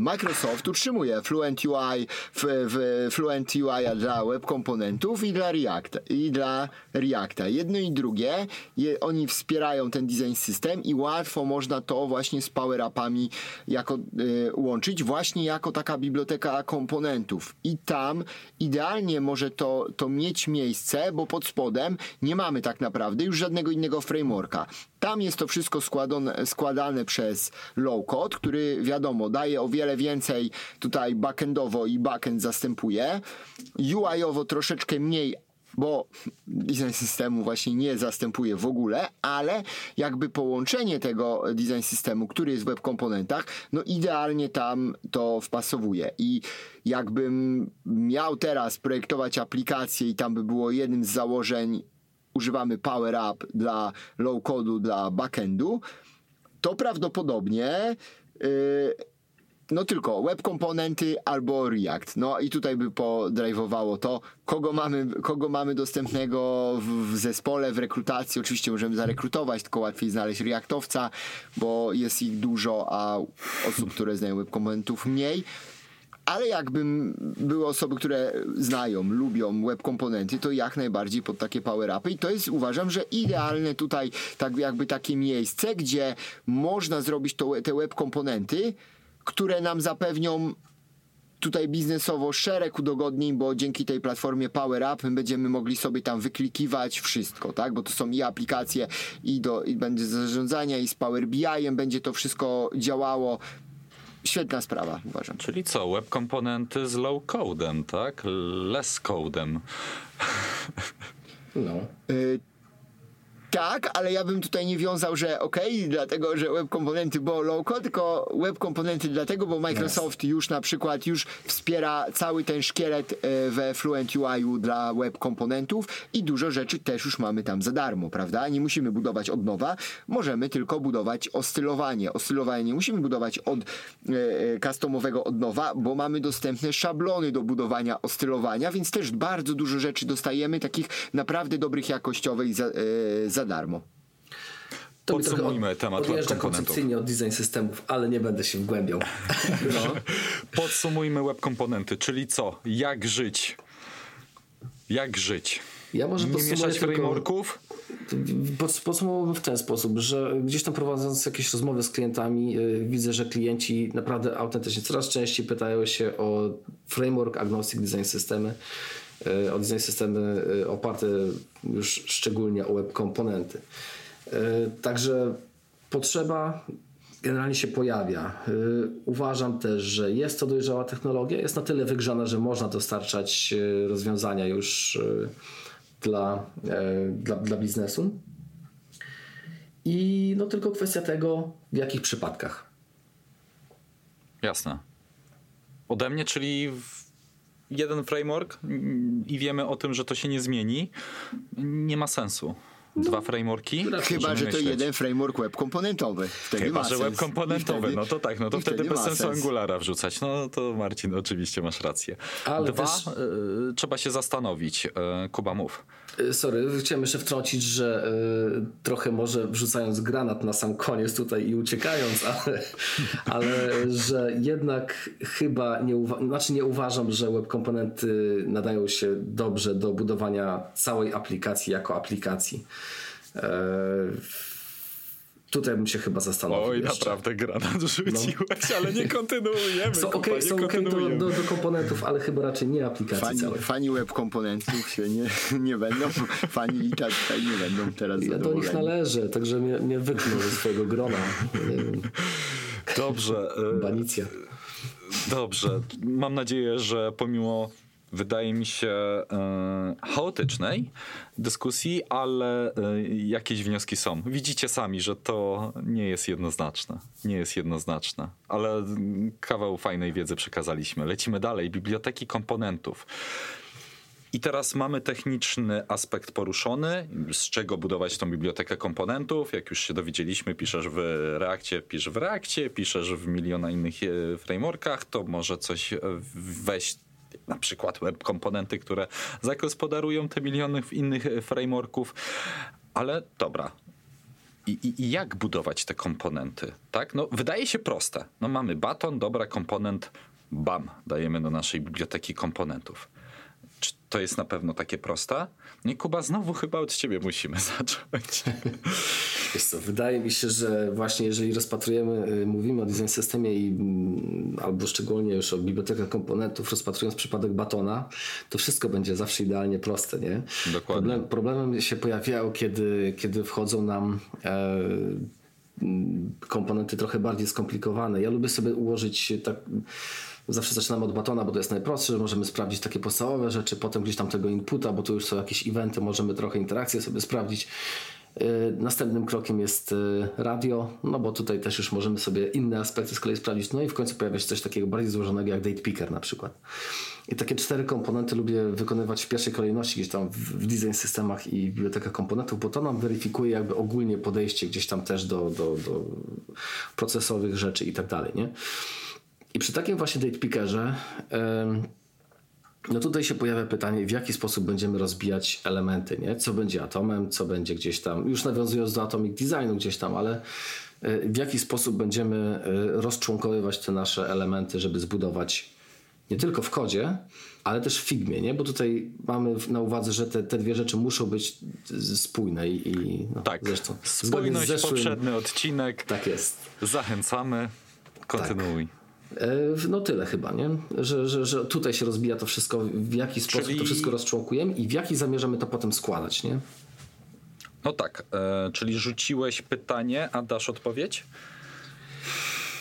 Microsoft utrzymuje Fluent UI, w, w Fluent UI dla web komponentów i dla Reacta. I dla Reacta. Jedno i drugie, je, oni wspierają ten design system i łatwo można to właśnie z Power Appami jako, e, łączyć, właśnie jako taka biblioteka komponentów. I tam idealnie może to, to mieć miejsce, bo pod spodem nie mamy tak naprawdę już żadnego innego frameworka. Tam jest to wszystko składane, składane przez low code, który wiadomo daje o wiele więcej tutaj backendowo i backend zastępuje. UI-owo troszeczkę mniej, bo design systemu właśnie nie zastępuje w ogóle, ale jakby połączenie tego design systemu, który jest w web komponentach, no idealnie tam to wpasowuje. I jakbym miał teraz projektować aplikację i tam by było jednym z założeń używamy Power Up dla low code'u, dla backendu, to prawdopodobnie yy, no tylko web komponenty albo React. No i tutaj by podrajwowało to, kogo mamy, kogo mamy dostępnego w, w zespole, w rekrutacji. Oczywiście możemy zarekrutować, tylko łatwiej znaleźć Reactowca, bo jest ich dużo, a osób, które znają web komponentów mniej. Ale jakbym były osoby, które znają, lubią web komponenty, to jak najbardziej pod takie power upy i to jest uważam, że idealne tutaj tak jakby takie miejsce, gdzie można zrobić to, te web komponenty, które nam zapewnią tutaj biznesowo szereg udogodnień, bo dzięki tej platformie Power Up my będziemy mogli sobie tam wyklikiwać wszystko, tak? Bo to są i aplikacje, i, do, i będzie zarządzania, i z Power BI-em będzie to wszystko działało. Świetna sprawa, uważam. Czyli co, web komponenty z low codem, tak? Less codem. No. Y, tak, ale ja bym tutaj nie wiązał, że okej, dlatego, że web komponenty było low code, tylko web komponenty dlatego, bo Microsoft już na przykład już wspiera cały ten szkielet e, we Fluent UI dla web komponentów i dużo rzeczy też już mamy tam za darmo, prawda? Nie musimy budować od nowa, możemy tylko budować ostylowanie. Ostylowanie nie musimy budować od e, e, customowego od nowa, bo mamy dostępne szablony do budowania ostylowania, więc też bardzo dużo rzeczy dostajemy, takich naprawdę dobrych jakościowych za, e, za darmo. To Podsumujmy od- temat web koncepcyjnie od design systemów, ale nie będę się wgłębiał. No. Podsumujmy web komponenty, czyli co? Jak żyć? Jak żyć? Ja może Nie mieszać frameworków? Pod- Podsumowałbym w ten sposób, że gdzieś tam prowadząc jakieś rozmowy z klientami, yy, widzę, że klienci naprawdę autentycznie coraz częściej pytają się o framework agnostic design systemy, o design systemy yy, oparte już szczególnie o web komponenty. Yy, Także potrzeba generalnie się pojawia. Uważam też, że jest to dojrzała technologia, jest na tyle wygrzana, że można dostarczać rozwiązania już dla, e, dla, dla biznesu. I no tylko kwestia tego, w jakich przypadkach. Jasne. Ode mnie, czyli w- jeden framework i wiemy o tym, że to się nie zmieni, nie ma sensu. Dwa frameworki? Chyba, że to myśleć. jeden framework web komponentowy. Wtedy Chyba, ma że sens. web komponentowy, wtedy- no to tak, no to i wtedy, bez sensu sens. Angulara wrzucać. No to Marcin, oczywiście masz rację. Ale Dwa, też- y, trzeba się zastanowić. Y, Kuba, mów. E, Sorry, chciałem jeszcze wtrącić, że e, trochę może wrzucając granat na sam koniec tutaj i uciekając, ale, ale że jednak chyba nie, uwa- znaczy nie uważam, że web komponenty nadają się dobrze do budowania całej aplikacji jako aplikacji. E, Tutaj bym się chyba zastanowił. Oj, jeszcze. naprawdę granat rzuciłeś, ale nie kontynuujemy. Są kupa, są okej do, do, do komponentów, ale chyba raczej nie aplikacji Fani, całej. fani web komponentów się nie, nie będą, fani Lita tutaj nie będą teraz Ja do nich należę, także mnie, mnie wyknął ze swojego grona. Dobrze. e, banicja. Dobrze. Mam nadzieję, że pomimo wydaje mi się e, chaotycznej dyskusji, ale e, jakieś wnioski są. Widzicie sami, że to nie jest jednoznaczne. Nie jest jednoznaczne, ale mm, kawał fajnej wiedzy przekazaliśmy. Lecimy dalej. Biblioteki komponentów. I teraz mamy techniczny aspekt poruszony, z czego budować tą bibliotekę komponentów. Jak już się dowiedzieliśmy, piszesz w Reakcie, pisz w Reakcie, piszesz w miliona innych e, frameworkach, to może coś weź na przykład web komponenty, które zagospodarują te miliony innych e, frameworków. Ale dobra, i, i, I jak budować te komponenty? Tak? No, wydaje się proste. No, mamy baton, dobra, komponent, bam, dajemy do naszej biblioteki komponentów. Czy to jest na pewno takie proste? Nie, Kuba, znowu chyba od ciebie musimy zacząć. Wiesz co, wydaje mi się, że właśnie jeżeli rozpatrujemy, y, mówimy o design systemie i mm, albo szczególnie już o bibliotekach komponentów, rozpatrując przypadek batona, to wszystko będzie zawsze idealnie proste, nie? Dokładnie. Problem, problemem się pojawiają, kiedy, kiedy wchodzą nam e, mm, komponenty trochę bardziej skomplikowane. Ja lubię sobie ułożyć tak. Zawsze zaczynamy od batona, bo to jest najprostsze, że możemy sprawdzić takie podstawowe rzeczy, potem gdzieś tam tego inputa, bo tu już są jakieś eventy, możemy trochę interakcje sobie sprawdzić. Yy, Następnym krokiem jest yy, radio, no bo tutaj też już możemy sobie inne aspekty z kolei sprawdzić. No i w końcu pojawia się coś takiego bardziej złożonego jak date picker na przykład. I takie cztery komponenty lubię wykonywać w pierwszej kolejności gdzieś tam w, w design systemach i bibliotekach komponentów, bo to nam weryfikuje jakby ogólnie podejście gdzieś tam też do, do, do procesowych rzeczy i tak dalej, nie? I przy takim właśnie date pickerze em, no tutaj się pojawia pytanie, w jaki sposób będziemy rozbijać elementy, nie? Co będzie atomem, co będzie gdzieś tam, już nawiązując do atomic designu gdzieś tam, ale e, w jaki sposób będziemy e, rozczłonkowywać te nasze elementy, żeby zbudować nie tylko w kodzie, ale też w Figmie, nie? Bo tutaj mamy na uwadze, że te, te dwie rzeczy muszą być z- spójne i, i no, Tak, zresztą spójność, zeszłym- poprzedni odcinek. Tak jest. Zachęcamy. Kontynuuj. E, No tyle chyba, nie? Że, że, że tutaj się rozbija to wszystko, w jaki sposób Czyli- to wszystko rozczłonkujemy i w jaki zamierzamy to potem składać, nie? No tak, e, czyli rzuciłeś pytanie, a dasz odpowiedź?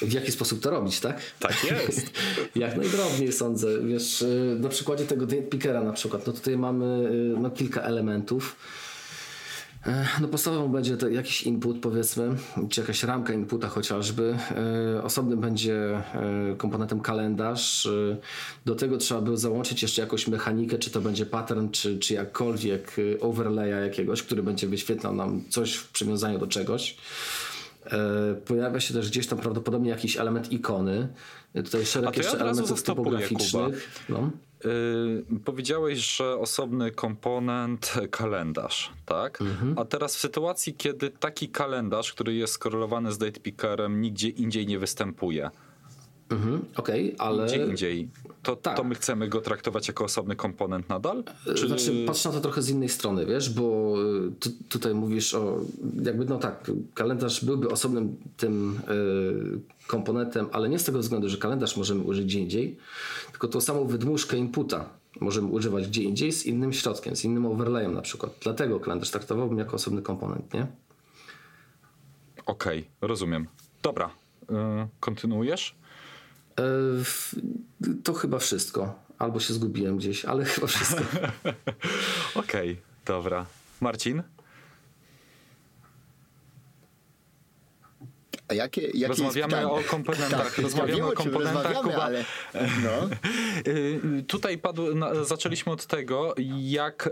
W jaki sposób to robić, tak? Tak jest. Jak najdrobniej sądzę. Wiesz, y, na przykładzie tego pickera na przykład, no tutaj mamy y, no, kilka elementów. E, No podstawową będzie to jakiś input powiedzmy, czy jakaś ramka inputa chociażby. E, Osobnym będzie e, komponentem kalendarz. Do tego trzeba by załączyć jeszcze jakąś mechanikę, czy to będzie pattern, czy, czy jakkolwiek overlaya jakiegoś, który będzie wyświetlał nam coś w przywiązaniu do czegoś. Pojawia się też gdzieś tam prawdopodobnie jakiś element ikony. Tutaj A szereg to ja jeszcze od razu elementów typograficznych. No. Yy, powiedziałeś, że osobny komponent kalendarz, tak? A teraz w sytuacji, kiedy taki kalendarz, który jest skorelowany z date pickerem, nigdzie indziej nie występuje, Mhm, Okej, ale. gdzie indziej, to, tak. to my chcemy go traktować jako osobny komponent nadal? Czy... Znaczy, patrz na to trochę z innej strony, wiesz, bo y, tu, tutaj mówisz o, jakby, no tak, kalendarz byłby osobnym tym y, komponentem, ale nie z tego względu, że kalendarz możemy użyć gdzie indziej, tylko tą samą wydmuszkę inputa możemy używać gdzie indziej z innym środkiem, z innym overlayem na przykład. Dlatego kalendarz traktowałbym jako osobny komponent, nie? Okej, rozumiem. Dobra, yy, kontynuujesz? W- to chyba wszystko. Albo się zgubiłem gdzieś, ale chyba wszystko. Okej, dobra. Marcin? A jakie, jakie Rozmawiamy o komponentach, Tak, rozmawiamy o komponentach, rozmawiamy, Kuba. ale no. Y, Tutaj padł, na, zaczęliśmy od tego, jak y,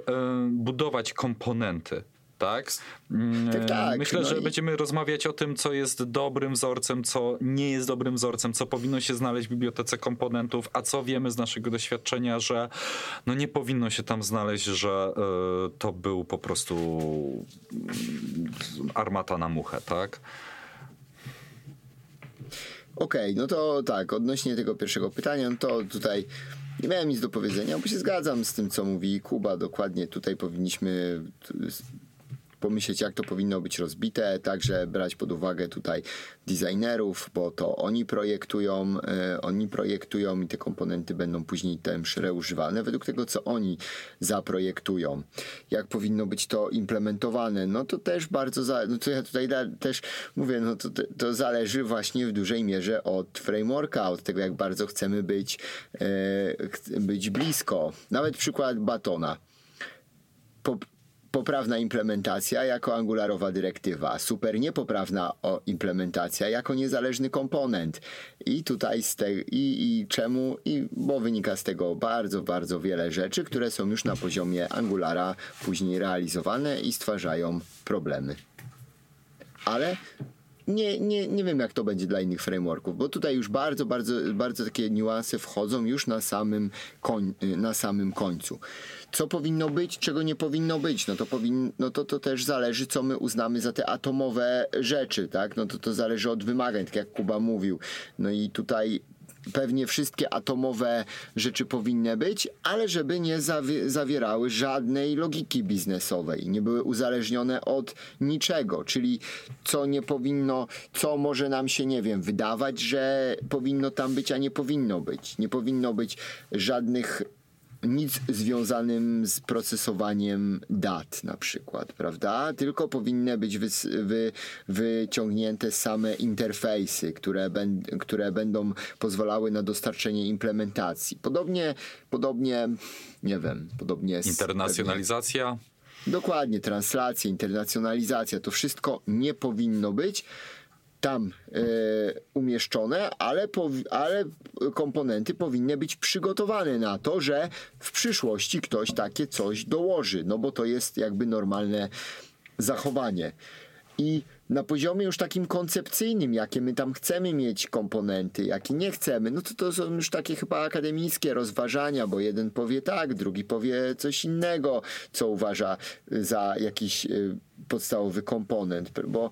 budować komponenty. Tak? Mm, Tak, tak, Myślę, no że i- będziemy rozmawiać o tym, co jest dobrym wzorcem, co nie jest dobrym wzorcem, co powinno się znaleźć w bibliotece komponentów, a co wiemy z naszego doświadczenia, że no nie powinno się tam znaleźć, że y, to był po prostu mm, armata na muchę, tak? Okej, no to tak, odnośnie tego pierwszego pytania, no to tutaj nie miałem nic do powiedzenia, bo się zgadzam z tym, co mówi Kuba. Dokładnie tutaj powinniśmy pomyśleć, jak to powinno być rozbite, także brać pod uwagę tutaj designerów, bo to oni projektują, e, oni projektują i te komponenty będą później też reużywane według tego, co oni zaprojektują. Jak powinno być to implementowane, no to też bardzo, no to ja tutaj da, też mówię, no to, to zależy właśnie w dużej mierze od frameworka, od tego, jak bardzo chcemy być, e, być blisko. Nawet przykład Batona. Po, poprawna implementacja jako angularowa dyrektywa, super niepoprawna implementacja jako niezależny komponent. I tutaj z te, i, i czemu? I bo wynika z tego bardzo, bardzo wiele rzeczy, które są już na poziomie Angulara później realizowane i stwarzają problemy. Ale nie, nie, nie wiem, jak to będzie dla innych frameworków, bo tutaj już bardzo, bardzo, bardzo takie niuanse wchodzą już na samym, koń, na samym końcu. Co powinno być, czego nie powinno być, no to, powin, no to, to też zależy, co my uznamy za te atomowe rzeczy, tak? No to to zależy od wymagań, tak jak Kuba mówił. No i tutaj pewnie wszystkie atomowe rzeczy powinny być, ale żeby nie zawi zawierały żadnej logiki biznesowej, nie były uzależnione od niczego, czyli co nie powinno, co może nam się, nie wiem, wydawać, że powinno tam być, a nie powinno być. Nie powinno być żadnych nic związanym z procesowaniem dat na przykład, prawda? Tylko powinny być wy, wy, wyciągnięte same interfejsy, które, ben, które będą pozwalały na dostarczenie implementacji. Podobnie, podobnie nie wiem, podobnie... Internacjonalizacja? Pewnie, dokładnie, translacja, internacjonalizacja, to wszystko nie powinno być tam e, umieszczone, ale, ale komponenty powinny być przygotowane na to, że w przyszłości ktoś takie coś dołoży, no bo to jest jakby normalne zachowanie. I na poziomie już takim koncepcyjnym, jakie my tam chcemy mieć komponenty, jakie nie chcemy, no to to są już takie chyba akademickie rozważania, bo jeden powie tak, drugi powie coś innego, co uważa za jakiś y, podstawowy komponent, bo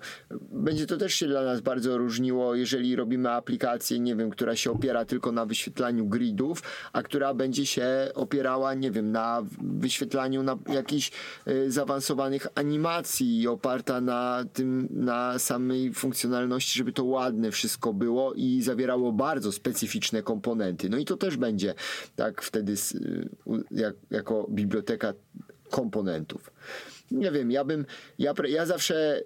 będzie to też się dla nas bardzo różniło, jeżeli robimy aplikację, nie wiem, która się opiera tylko na wyświetlaniu gridów, a która będzie się opierała, nie wiem, na wyświetlaniu na jakichś y, zaawansowanych animacji i oparta na tym, na samej funkcjonalności, żeby to ładne wszystko było i zawierało bardzo specyficzne komponenty. No i to też będzie tak wtedy y, jak, jako biblioteka komponentów. Nie wiem, ja bym, ja, ja zawsze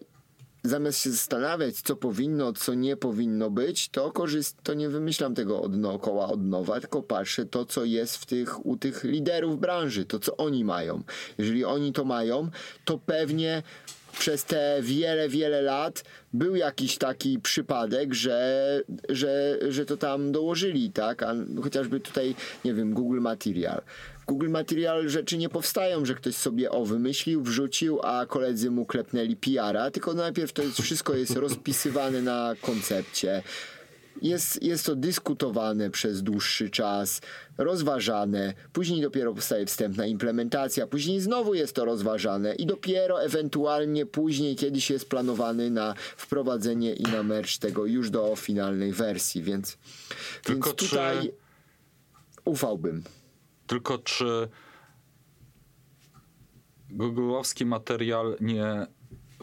zamiast się zastanawiać, co powinno, co nie powinno być, to korzyst, to nie wymyślam tego od dookoła, od nowa, tylko patrzę to, co jest w tych, u tych liderów branży, to, co oni mają. Jeżeli oni to mają, to pewnie przez te wiele, wiele lat był jakiś taki przypadek, że, że, że to tam dołożyli, tak? A chociażby tutaj, nie wiem, Google Material. Google Material rzeczy nie powstają, że ktoś sobie o wymyślił, wrzucił, a koledzy mu klepnęli PR-a, tylko najpierw to jest, wszystko jest rozpisywane na koncepcie jest, jest to dyskutowane przez dłuższy czas, rozważane, później dopiero powstaje wstępna implementacja, później znowu jest to rozważane i dopiero ewentualnie później kiedyś jest planowany na wprowadzenie i na merch tego już do finalnej wersji, więc, Tylko więc tutaj czy... ufałbym. Tylko czy Google'owski materiał nie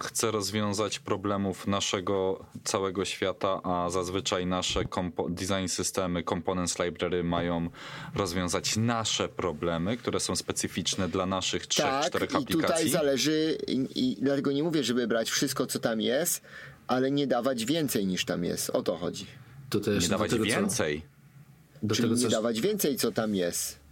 chce rozwiązać problemów naszego całego świata, a zazwyczaj nasze design systemy, components library mają rozwiązać nasze problemy, które są specyficzne dla naszych trzech, tak, czterech i aplikacji. tutaj zależy i, i dlatego nie mówię, żeby brać wszystko, co tam jest, ale nie dawać więcej niż tam jest. O to chodzi. To też nie dawać tego, więcej. Co, do Czyli tego, nie dawać więcej, co tam jest.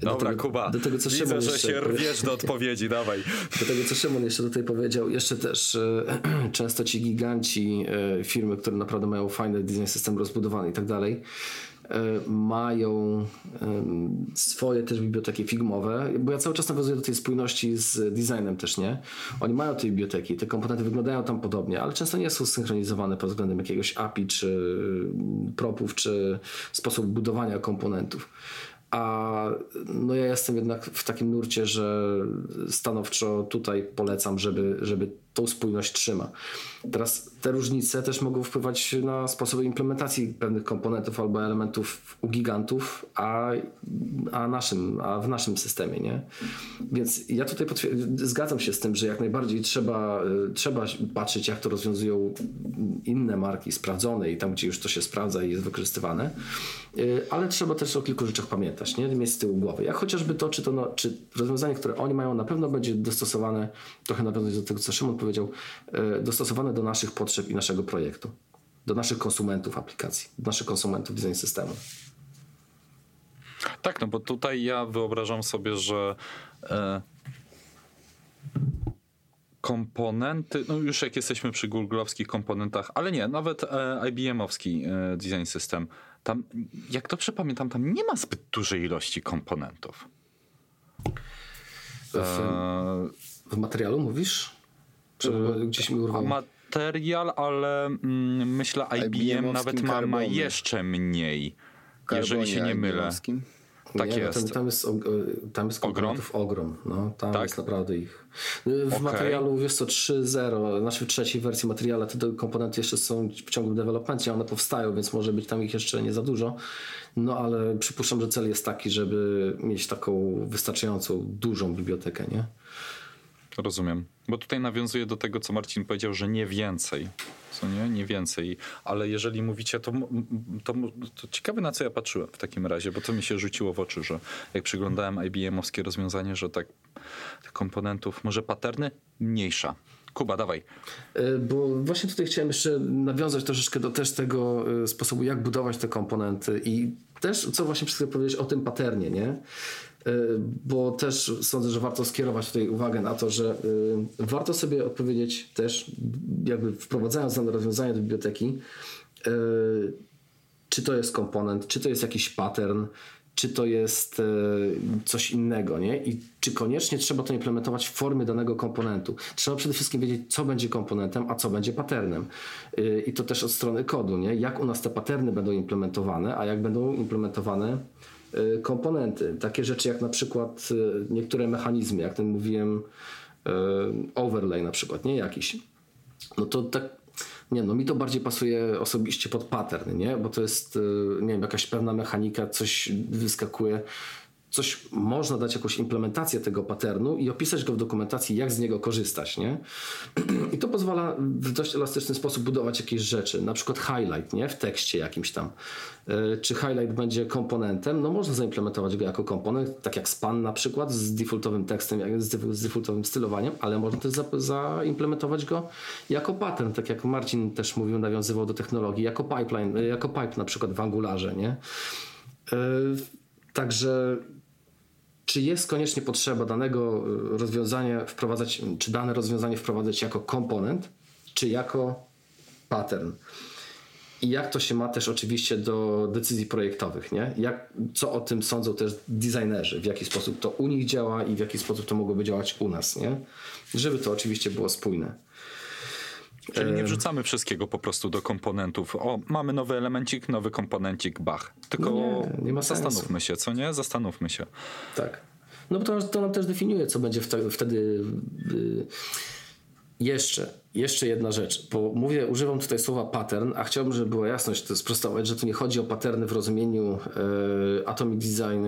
Dobra, tego, Kuba. Do tego, co Widzę, Szymon że jeszcze, się rwiesz do odpowiedzi, dawaj. Do tego, co Szymon jeszcze tutaj powiedział, jeszcze też e, często ci giganci, e, firmy, które naprawdę mają fajny design system rozbudowany i tak dalej, e, mają swoje też biblioteki figmowe, bo ja cały czas nawiązuję do tej spójności z designem też, nie? Oni mają te biblioteki, te komponenty wyglądają tam podobnie, ale często nie są synchronizowane pod względem jakiegoś API, czy propów, czy sposób budowania komponentów. A no ja jestem jednak w takim nurcie, że stanowczo tutaj polecam, żeby, żeby tą spójność trzyma. Teraz te różnice też mogą wpływać na sposoby implementacji pewnych komponentów albo elementów u gigantów, a, a, naszym, a w naszym systemie. Nie? Więc ja tutaj zgadzam się z tym, że jak najbardziej trzeba, y, trzeba patrzeć, jak to rozwiązują inne marki sprawdzone i tam, gdzie już to się sprawdza i jest wykorzystywane, y, ale trzeba też o kilku rzeczach pamiętać, nie? mieć z tyłu głowy. Jak chociażby to, czy to no, czy rozwiązanie, które oni mają, na pewno będzie dostosowane, trochę nawiązać do tego, co Szymon powiedział, y, dostosowane do naszych potrzeb i naszego projektu, do naszych konsumentów aplikacji, do naszych konsumentów design systemu. Tak, no bo tutaj ja wyobrażam sobie, że e, komponenty, no już jak jesteśmy przy googlowskich komponentach, ale nie, nawet e, IBM-owski e, design system, tam, jak dobrze pamiętam, tam nie ma zbyt dużej ilości komponentów. W, w materialu mówisz? Czy gdzieś mi urwało? Material, ale mm, myślę IBM nawet ma, ma jeszcze mniej, Karbonie jeżeli się nie mylę. Tak nie, no jest. Tam, tam jest. Tam jest ogrom? ogrom. No, tam tak? jest naprawdę ich. W okay. materiału jest to 3.0, znaczy w trzeciej wersji materiału te komponenty jeszcze są w ciągłym developmentie, one powstają, więc może być tam ich jeszcze nie za dużo. No ale przypuszczam, że cel jest taki, żeby mieć taką wystarczającą dużą bibliotekę, nie? Rozumiem. Bo tutaj nawiązuje do tego, co Marcin powiedział, że nie więcej. Co nie? Nie więcej. Ale jeżeli mówicie, to, to, to ciekawe na co ja patrzyłem w takim razie, bo to mi się rzuciło w oczy, że jak przyglądałem IBM-owskie rozwiązanie, że tak komponentów, może paterny mniejsza. Kuba, dawaj. E, bo właśnie tutaj chciałem jeszcze nawiązać troszeczkę do też tego e, sposobu, jak budować te komponenty i też, co właśnie chwilą powiedzieć o tym paternie, nie? E, bo też sądzę, że warto skierować tutaj uwagę na to, że e, warto sobie odpowiedzieć też, jakby wprowadzając dane rozwiązanie do biblioteki, e, czy to jest komponent, czy to jest jakiś pattern, czy to jest coś innego, nie? I czy koniecznie trzeba to implementować w formie danego komponentu. Trzeba przede wszystkim wiedzieć, co będzie komponentem, a co będzie patternem. I to też od strony kodu, nie? Jak u nas te patterny będą implementowane, a jak będą implementowane komponenty. Takie rzeczy jak na przykład y, niektóre mechanizmy, jak ten mówiłem, y, overlay na przykład, nie jakiś. No to tak, nie no mi to bardziej pasuje osobiście pod pattern, nie? Bo to jest, nie wiem, jakaś pewna mechanika, coś wyskakuje coś można dać jakąś implementację tego patternu i opisać go w dokumentacji, jak z niego korzystać, nie? I to pozwala w dość elastyczny sposób budować jakieś rzeczy, na przykład highlight, nie? W tekście jakimś tam. E, czy highlight będzie komponentem? No można zaimplementować go jako komponent, tak jak span na przykład z defaultowym tekstem, z defaultowym stylowaniem, ale można też zaimplementować go jako pattern, tak jak Marcin też mówił, nawiązywał do technologii, jako pipeline, e, jako pipe na przykład w Angularze, nie? E, także czy jest koniecznie potrzeba danego y, rozwiązania wprowadzać, czy dane rozwiązanie wprowadzać jako komponent, czy jako pattern. I jak to się ma też oczywiście do decyzji projektowych, nie? Jak, co o tym sądzą też designerzy, w jaki sposób to u nich działa i w jaki sposób to mogłoby działać u nas, nie? Żeby to oczywiście było spójne. Czyli nie wrzucamy wszystkiego po prostu do komponentów. O, mamy nowy elemencik, nowy komponencik, bach. Tylko nie, zastanówmy sensu. się, co nie? Zastanówmy się. Tak. No bo to, to nam też definiuje, co będzie wtedy. Yy, jeszcze, jeszcze jedna rzecz, bo mówię, używam tutaj słowa pattern, a chciałbym, żeby była jasność, to sprostować, że tu nie chodzi o patterny w rozumieniu e, atomic, design,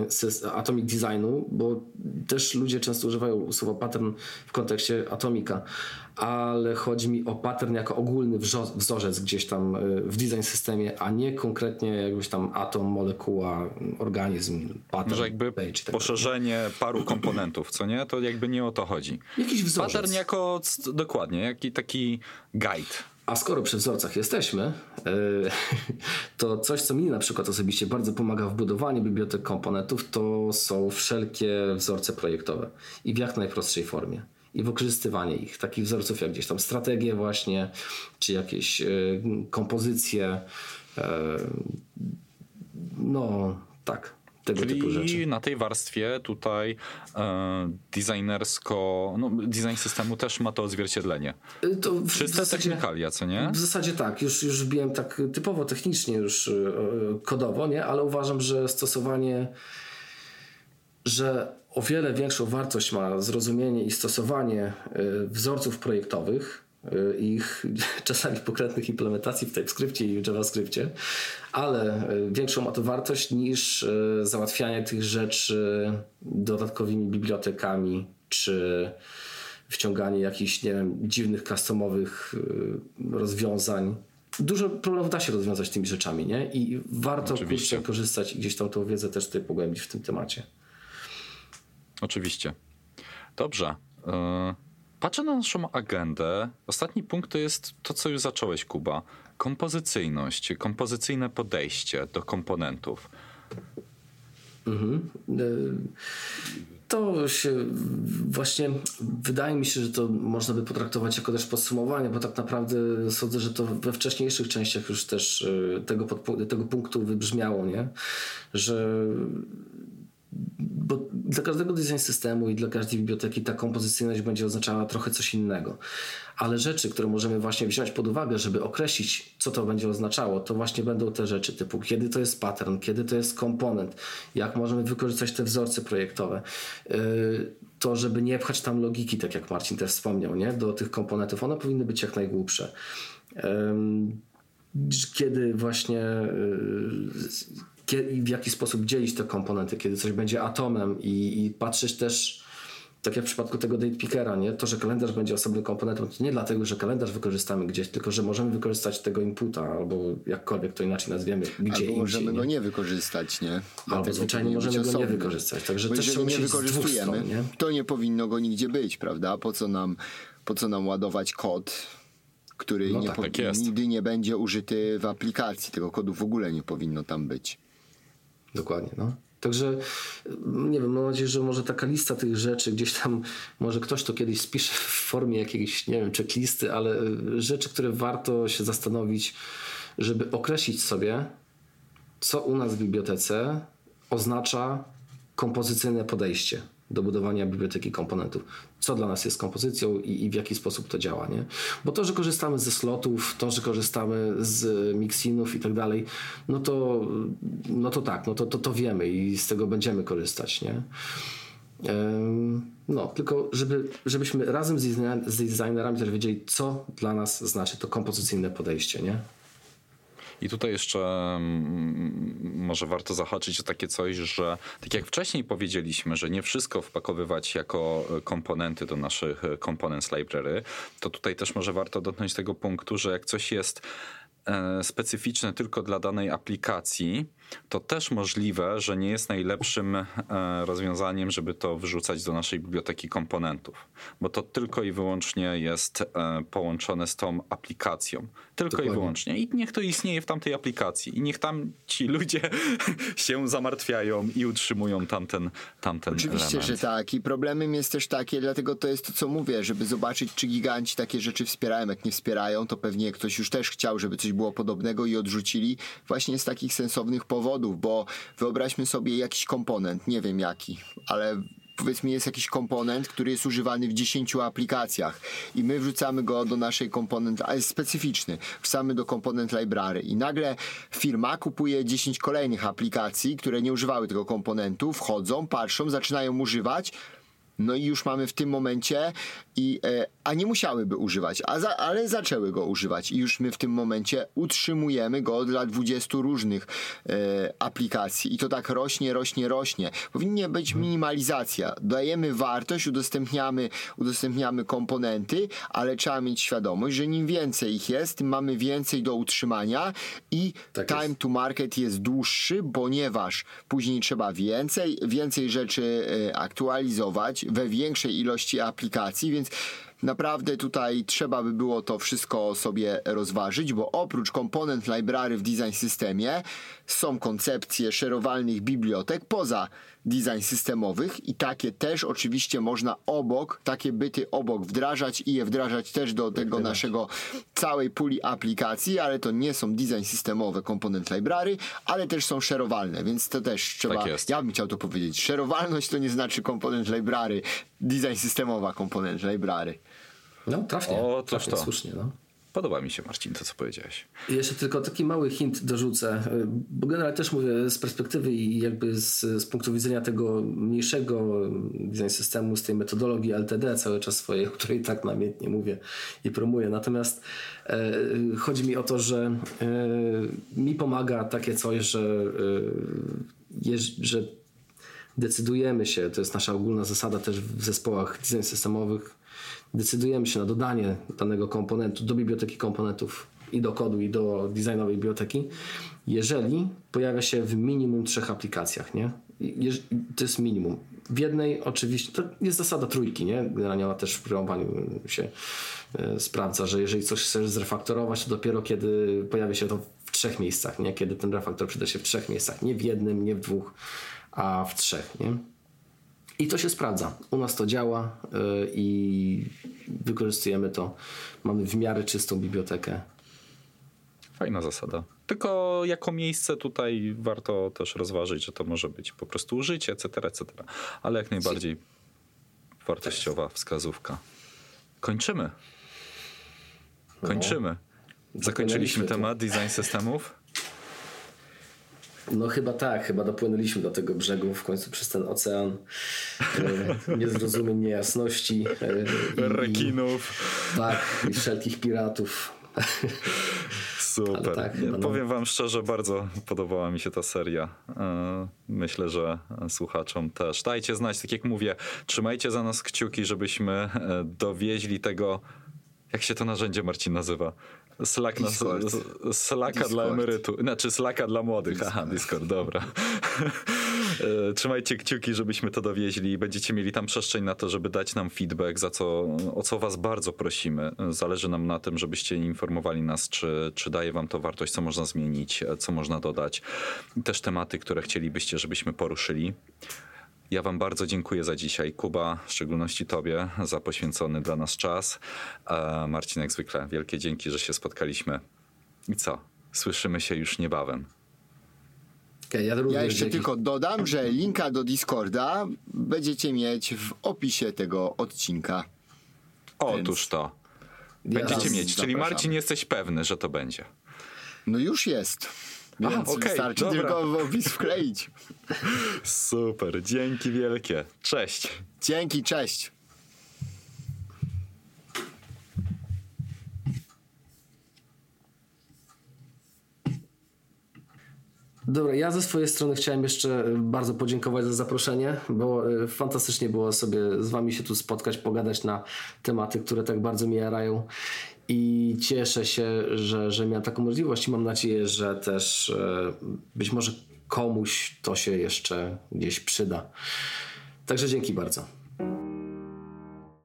atomic designu, bo też ludzie często używają słowa pattern w kontekście atomika, ale chodzi mi o pattern jako ogólny wzorzec gdzieś tam e, w design systemie, a nie konkretnie jakbyś tam atom, molekuła, organizm, pattern, Że jakby page, tak poszerzenie paru komponentów, co nie? To jakby nie o to chodzi. Jakiś wzorzec. Pattern jako, dokładnie, jaki taki guide. A skoro przy wzorcach jesteśmy, e, to coś, co mi na przykład osobiście bardzo pomaga w budowaniu bibliotek komponentów, to są wszelkie wzorce projektowe i w jak najprostszej formie i wykorzystywanie ich, takich wzorców jak gdzieś tam strategie właśnie, czy jakieś e, kompozycje. E. Tego Czyli typu rzeczy. na tej warstwie tutaj e, designersko, no, design systemu też ma to odzwierciedlenie. E, to Czyste zasadzie, technikalia, co nie? W zasadzie tak, już, już wbiłem tak typowo technicznie, już e, kodowo, nie? ale uważam, że stosowanie że o wiele większą wartość ma zrozumienie i stosowanie y, wzorców projektowych, ich czasami pokrętnych implementacji w TypeScriptie i w JavaScriptie, ale y, większą ma to wartość niż załatwianie tych rzeczy dodatkowymi bibliotekami czy wciąganie jakichś, nie wiem, dziwnych, customowych rozwiązań. Dużo problemów da się rozwiązać tymi rzeczami, nie? I warto kurczę, korzystać i gdzieś tam tą wiedzę też tutaj pogłębić w tym temacie. Oczywiście. Dobrze. E, patrzę na naszą agendę. Ostatni punkt to jest to, co już zacząłeś, Kuba. Kompozycyjność, kompozycyjne podejście do komponentów. Mhm. E, to się właśnie wydaje mi się, że to można by potraktować jako też podsumowanie, bo tak naprawdę sądzę, że to we wcześniejszych częściach już też e, tego, tego punktu wybrzmiało, nie? że bo dla każdego design systemu i dla każdej biblioteki ta kompozycyjność będzie oznaczała trochę coś innego. Ale rzeczy, które możemy właśnie wziąć pod uwagę, żeby określić, co to będzie oznaczało, to właśnie będą te rzeczy typu kiedy to jest pattern, kiedy to jest komponent, jak możemy wykorzystać te wzorce projektowe. Yy, to, żeby nie pchać tam logiki, tak jak Marcin też wspomniał, nie? do tych komponentów, one powinny być jak najgłupsze. Yy, kiedy właśnie yy, w jaki sposób dzielić te komponenty, kiedy coś będzie atomem i, i patrzeć też tak jak w przypadku tego date pickera, nie? to, że kalendarz będzie osobnym komponentem, to nie dlatego, że kalendarz wykorzystamy gdzieś, tylko że możemy wykorzystać tego inputa, albo jakkolwiek to inaczej nazwiemy, gdzie albo indziej. możemy nie? go nie wykorzystać, nie? Dlatego albo zwyczajnie możemy go nie wykorzystać. Także Bo też jeżeli nie wykorzystujemy, stron, nie? to nie powinno go nigdzie być, prawda? Po co nam, po co nam ładować kod, który no nie tak, tak nigdy nie będzie użyty w aplikacji. Tego kodu w ogóle nie powinno tam być. Dokładnie, no. Także nie wiem, mam nadzieję, że może taka lista tych rzeczy gdzieś tam, może ktoś to kiedyś spisze w formie jakiejś, nie wiem, checklisty, ale rzeczy, które warto się zastanowić, żeby określić sobie, co u nas w bibliotece oznacza kompozycyjne podejście do budowania biblioteki komponentów. Co dla nas jest kompozycją i, i, w jaki sposób to działa, nie? Bo to, że korzystamy ze slotów, to, że korzystamy z mixinów i tak dalej, no to, no to tak, no to, to, to wiemy i z tego będziemy korzystać, nie? No, tylko żeby, żebyśmy razem z designerami też wiedzieli, co dla nas znaczy to kompozycyjne podejście, nie? I tutaj jeszcze mm, może warto zahaczyć o takie coś, że tak jak wcześniej powiedzieliśmy, że nie wszystko wpakowywać jako e, komponenty do naszych e, components library, to tutaj też może warto dotknąć tego punktu, że jak coś jest e, specyficzne tylko dla danej aplikacji, to też możliwe, że nie jest najlepszym e, rozwiązaniem, żeby to wrzucać do naszej biblioteki komponentów, bo to tylko i wyłącznie jest e, połączone z tą aplikacją. Tylko Dokładnie. i wyłącznie. I niech to istnieje w tamtej aplikacji. I niech tam ci ludzie się zamartwiają i utrzymują tamten, tamten Oczywiście, element. że tak. I problemem jest też takie, dlatego to jest to, co mówię, żeby zobaczyć, czy giganci takie rzeczy wspierają. Jak nie wspierają, to pewnie ktoś już też chciał, żeby coś było podobnego i odrzucili właśnie z takich sensownych powodów powodów, bo wyobraźmy sobie jakiś komponent, nie wiem jaki, ale powiedzmy jest jakiś komponent, który jest używany w 10 aplikacjach i my wrzucamy go do naszej komponent, a jest specyficzny, wrzucamy do komponent library i nagle firma kupuje 10 kolejnych aplikacji, które nie używały tego komponentu, wchodzą, patrzą, zaczynają używać, no i już mamy w tym momencie, i, e, a nie musiałyby używać, a za, ale zaczęły go używać i już my w tym momencie utrzymujemy go dla 20 różnych e, aplikacji i to tak rośnie, rośnie, rośnie. Powinna być mhm. minimalizacja. Dajemy wartość, udostępniamy, udostępniamy komponenty, ale trzeba mieć świadomość, że im więcej ich jest, tym mamy więcej do utrzymania i tak time jest. to market jest dłuższy, ponieważ później trzeba więcej, więcej rzeczy e, aktualizować, we większej ilości aplikacji, więc naprawdę tutaj trzeba by było to wszystko sobie rozważyć, bo oprócz komponent library w design systemie są koncepcje szerowalnych bibliotek poza design systemowych i takie też oczywiście można obok, takie byty obok wdrażać i je wdrażać też do tego naszego całej puli aplikacji, ale to nie są design systemowe komponent library, ale też są szerowalne, więc to też trzeba, tak ja bym chciał to powiedzieć, szerowalność to nie znaczy komponent library, design systemowa komponent library. No, trafnie. O, toż to. Słusznie, no. Podoba mi się, Marcin, to co powiedziałeś. Jeszcze tylko taki mały hint dorzucę, y, bo generalnie też mówię z perspektywy i jakby z, z punktu widzenia tego mniejszego design systemu, z tej metodologii LTD cały czas swojej, o której tak namiętnie mówię i promuję. Natomiast e, chodzi mi o to, że e, mi pomaga takie coś, że, e, że decydujemy się, to jest nasza ogólna zasada też w zespołach design systemowych, decydujemy się na dodanie danego komponentu do biblioteki komponentów i do kodu, i do designowej biblioteki, jeżeli pojawia się w minimum trzech aplikacjach, nie? To jest minimum. W jednej oczywiście, to jest zasada trójki, nie? Generalnie ona też w programowaniu się e, sprawdza, że jeżeli coś chcesz zrefaktorować, to dopiero kiedy pojawia się to w trzech miejscach, nie? Kiedy ten refaktor przyda się w trzech miejscach, nie w jednym, nie w dwóch, a w trzech, nie? I to się sprawdza. U nas to działa yy, i wykorzystujemy to. Mamy w miarę czystą bibliotekę. Fajna zasada. Tylko jako miejsce tutaj warto też rozważyć, że to może być po prostu użycie, etc., etc. Ale jak najbardziej wartościowa wskazówka. Kończymy. Kończymy. Zakończyliśmy temat design systemów. No chyba tak, chyba dopłynęliśmy do tego brzegu w końcu przez ten ocean yy, niezrozumień, niejasności. I- Rekinów. Tak, i wszelkich piratów. Super. Tak, no. Powiem wam szczerze, bardzo podobała mi się ta seria. E, Myślę, że słuchaczom też. Dajcie znać, tak jak mówię, trzymajcie za nas kciuki, żebyśmy e, dowieźli tego, jak się to narzędzie Marcin nazywa? Slack na, Discord. Slacka Discord. dla emerytów, znaczy Slacka dla młodych. Aha, Discord, dobra. E, Trzymajcie kciuki, żebyśmy to dowieźli i będziecie mieli tam przestrzeń na to, żeby dać nam feedback, za co, o co was bardzo prosimy. Zależy nam na tym, żebyście informowali nas, czy, czy daje wam to wartość, co można zmienić, e, co można dodać. Też tematy, które chcielibyście, żebyśmy poruszyli. Ja Wam bardzo dziękuję za dzisiaj. Kuba, w szczególności Tobie, za poświęcony dla nas czas. E, Marcin, jak zwykle, wielkie dzięki, że się spotkaliśmy. I co? Słyszymy się już niebawem. Okay, ja, Ja jeszcze tylko dodam, że linka do Discorda będziecie mieć w opisie tego odcinka. Otóż to. Będziecie Ja- mieć. Czyli zapraszam. Marcin, jesteś pewny, że to będzie. No już jest. Więc Aha, okej, wystarczy dobra. tylko w opis wkleić. Super, dzięki wielkie. Cześć. Dzięki, cześć. Dobra, ja ze swojej strony chciałem jeszcze e, bardzo podziękować za zaproszenie, bo e, fantastycznie było sobie z wami się tu spotkać, pogadać na tematy, które tak bardzo mnie jarają i cieszę się, że, że miałem taką możliwość i mam nadzieję, że też e, być może komuś to się jeszcze gdzieś przyda. Także dzięki bardzo.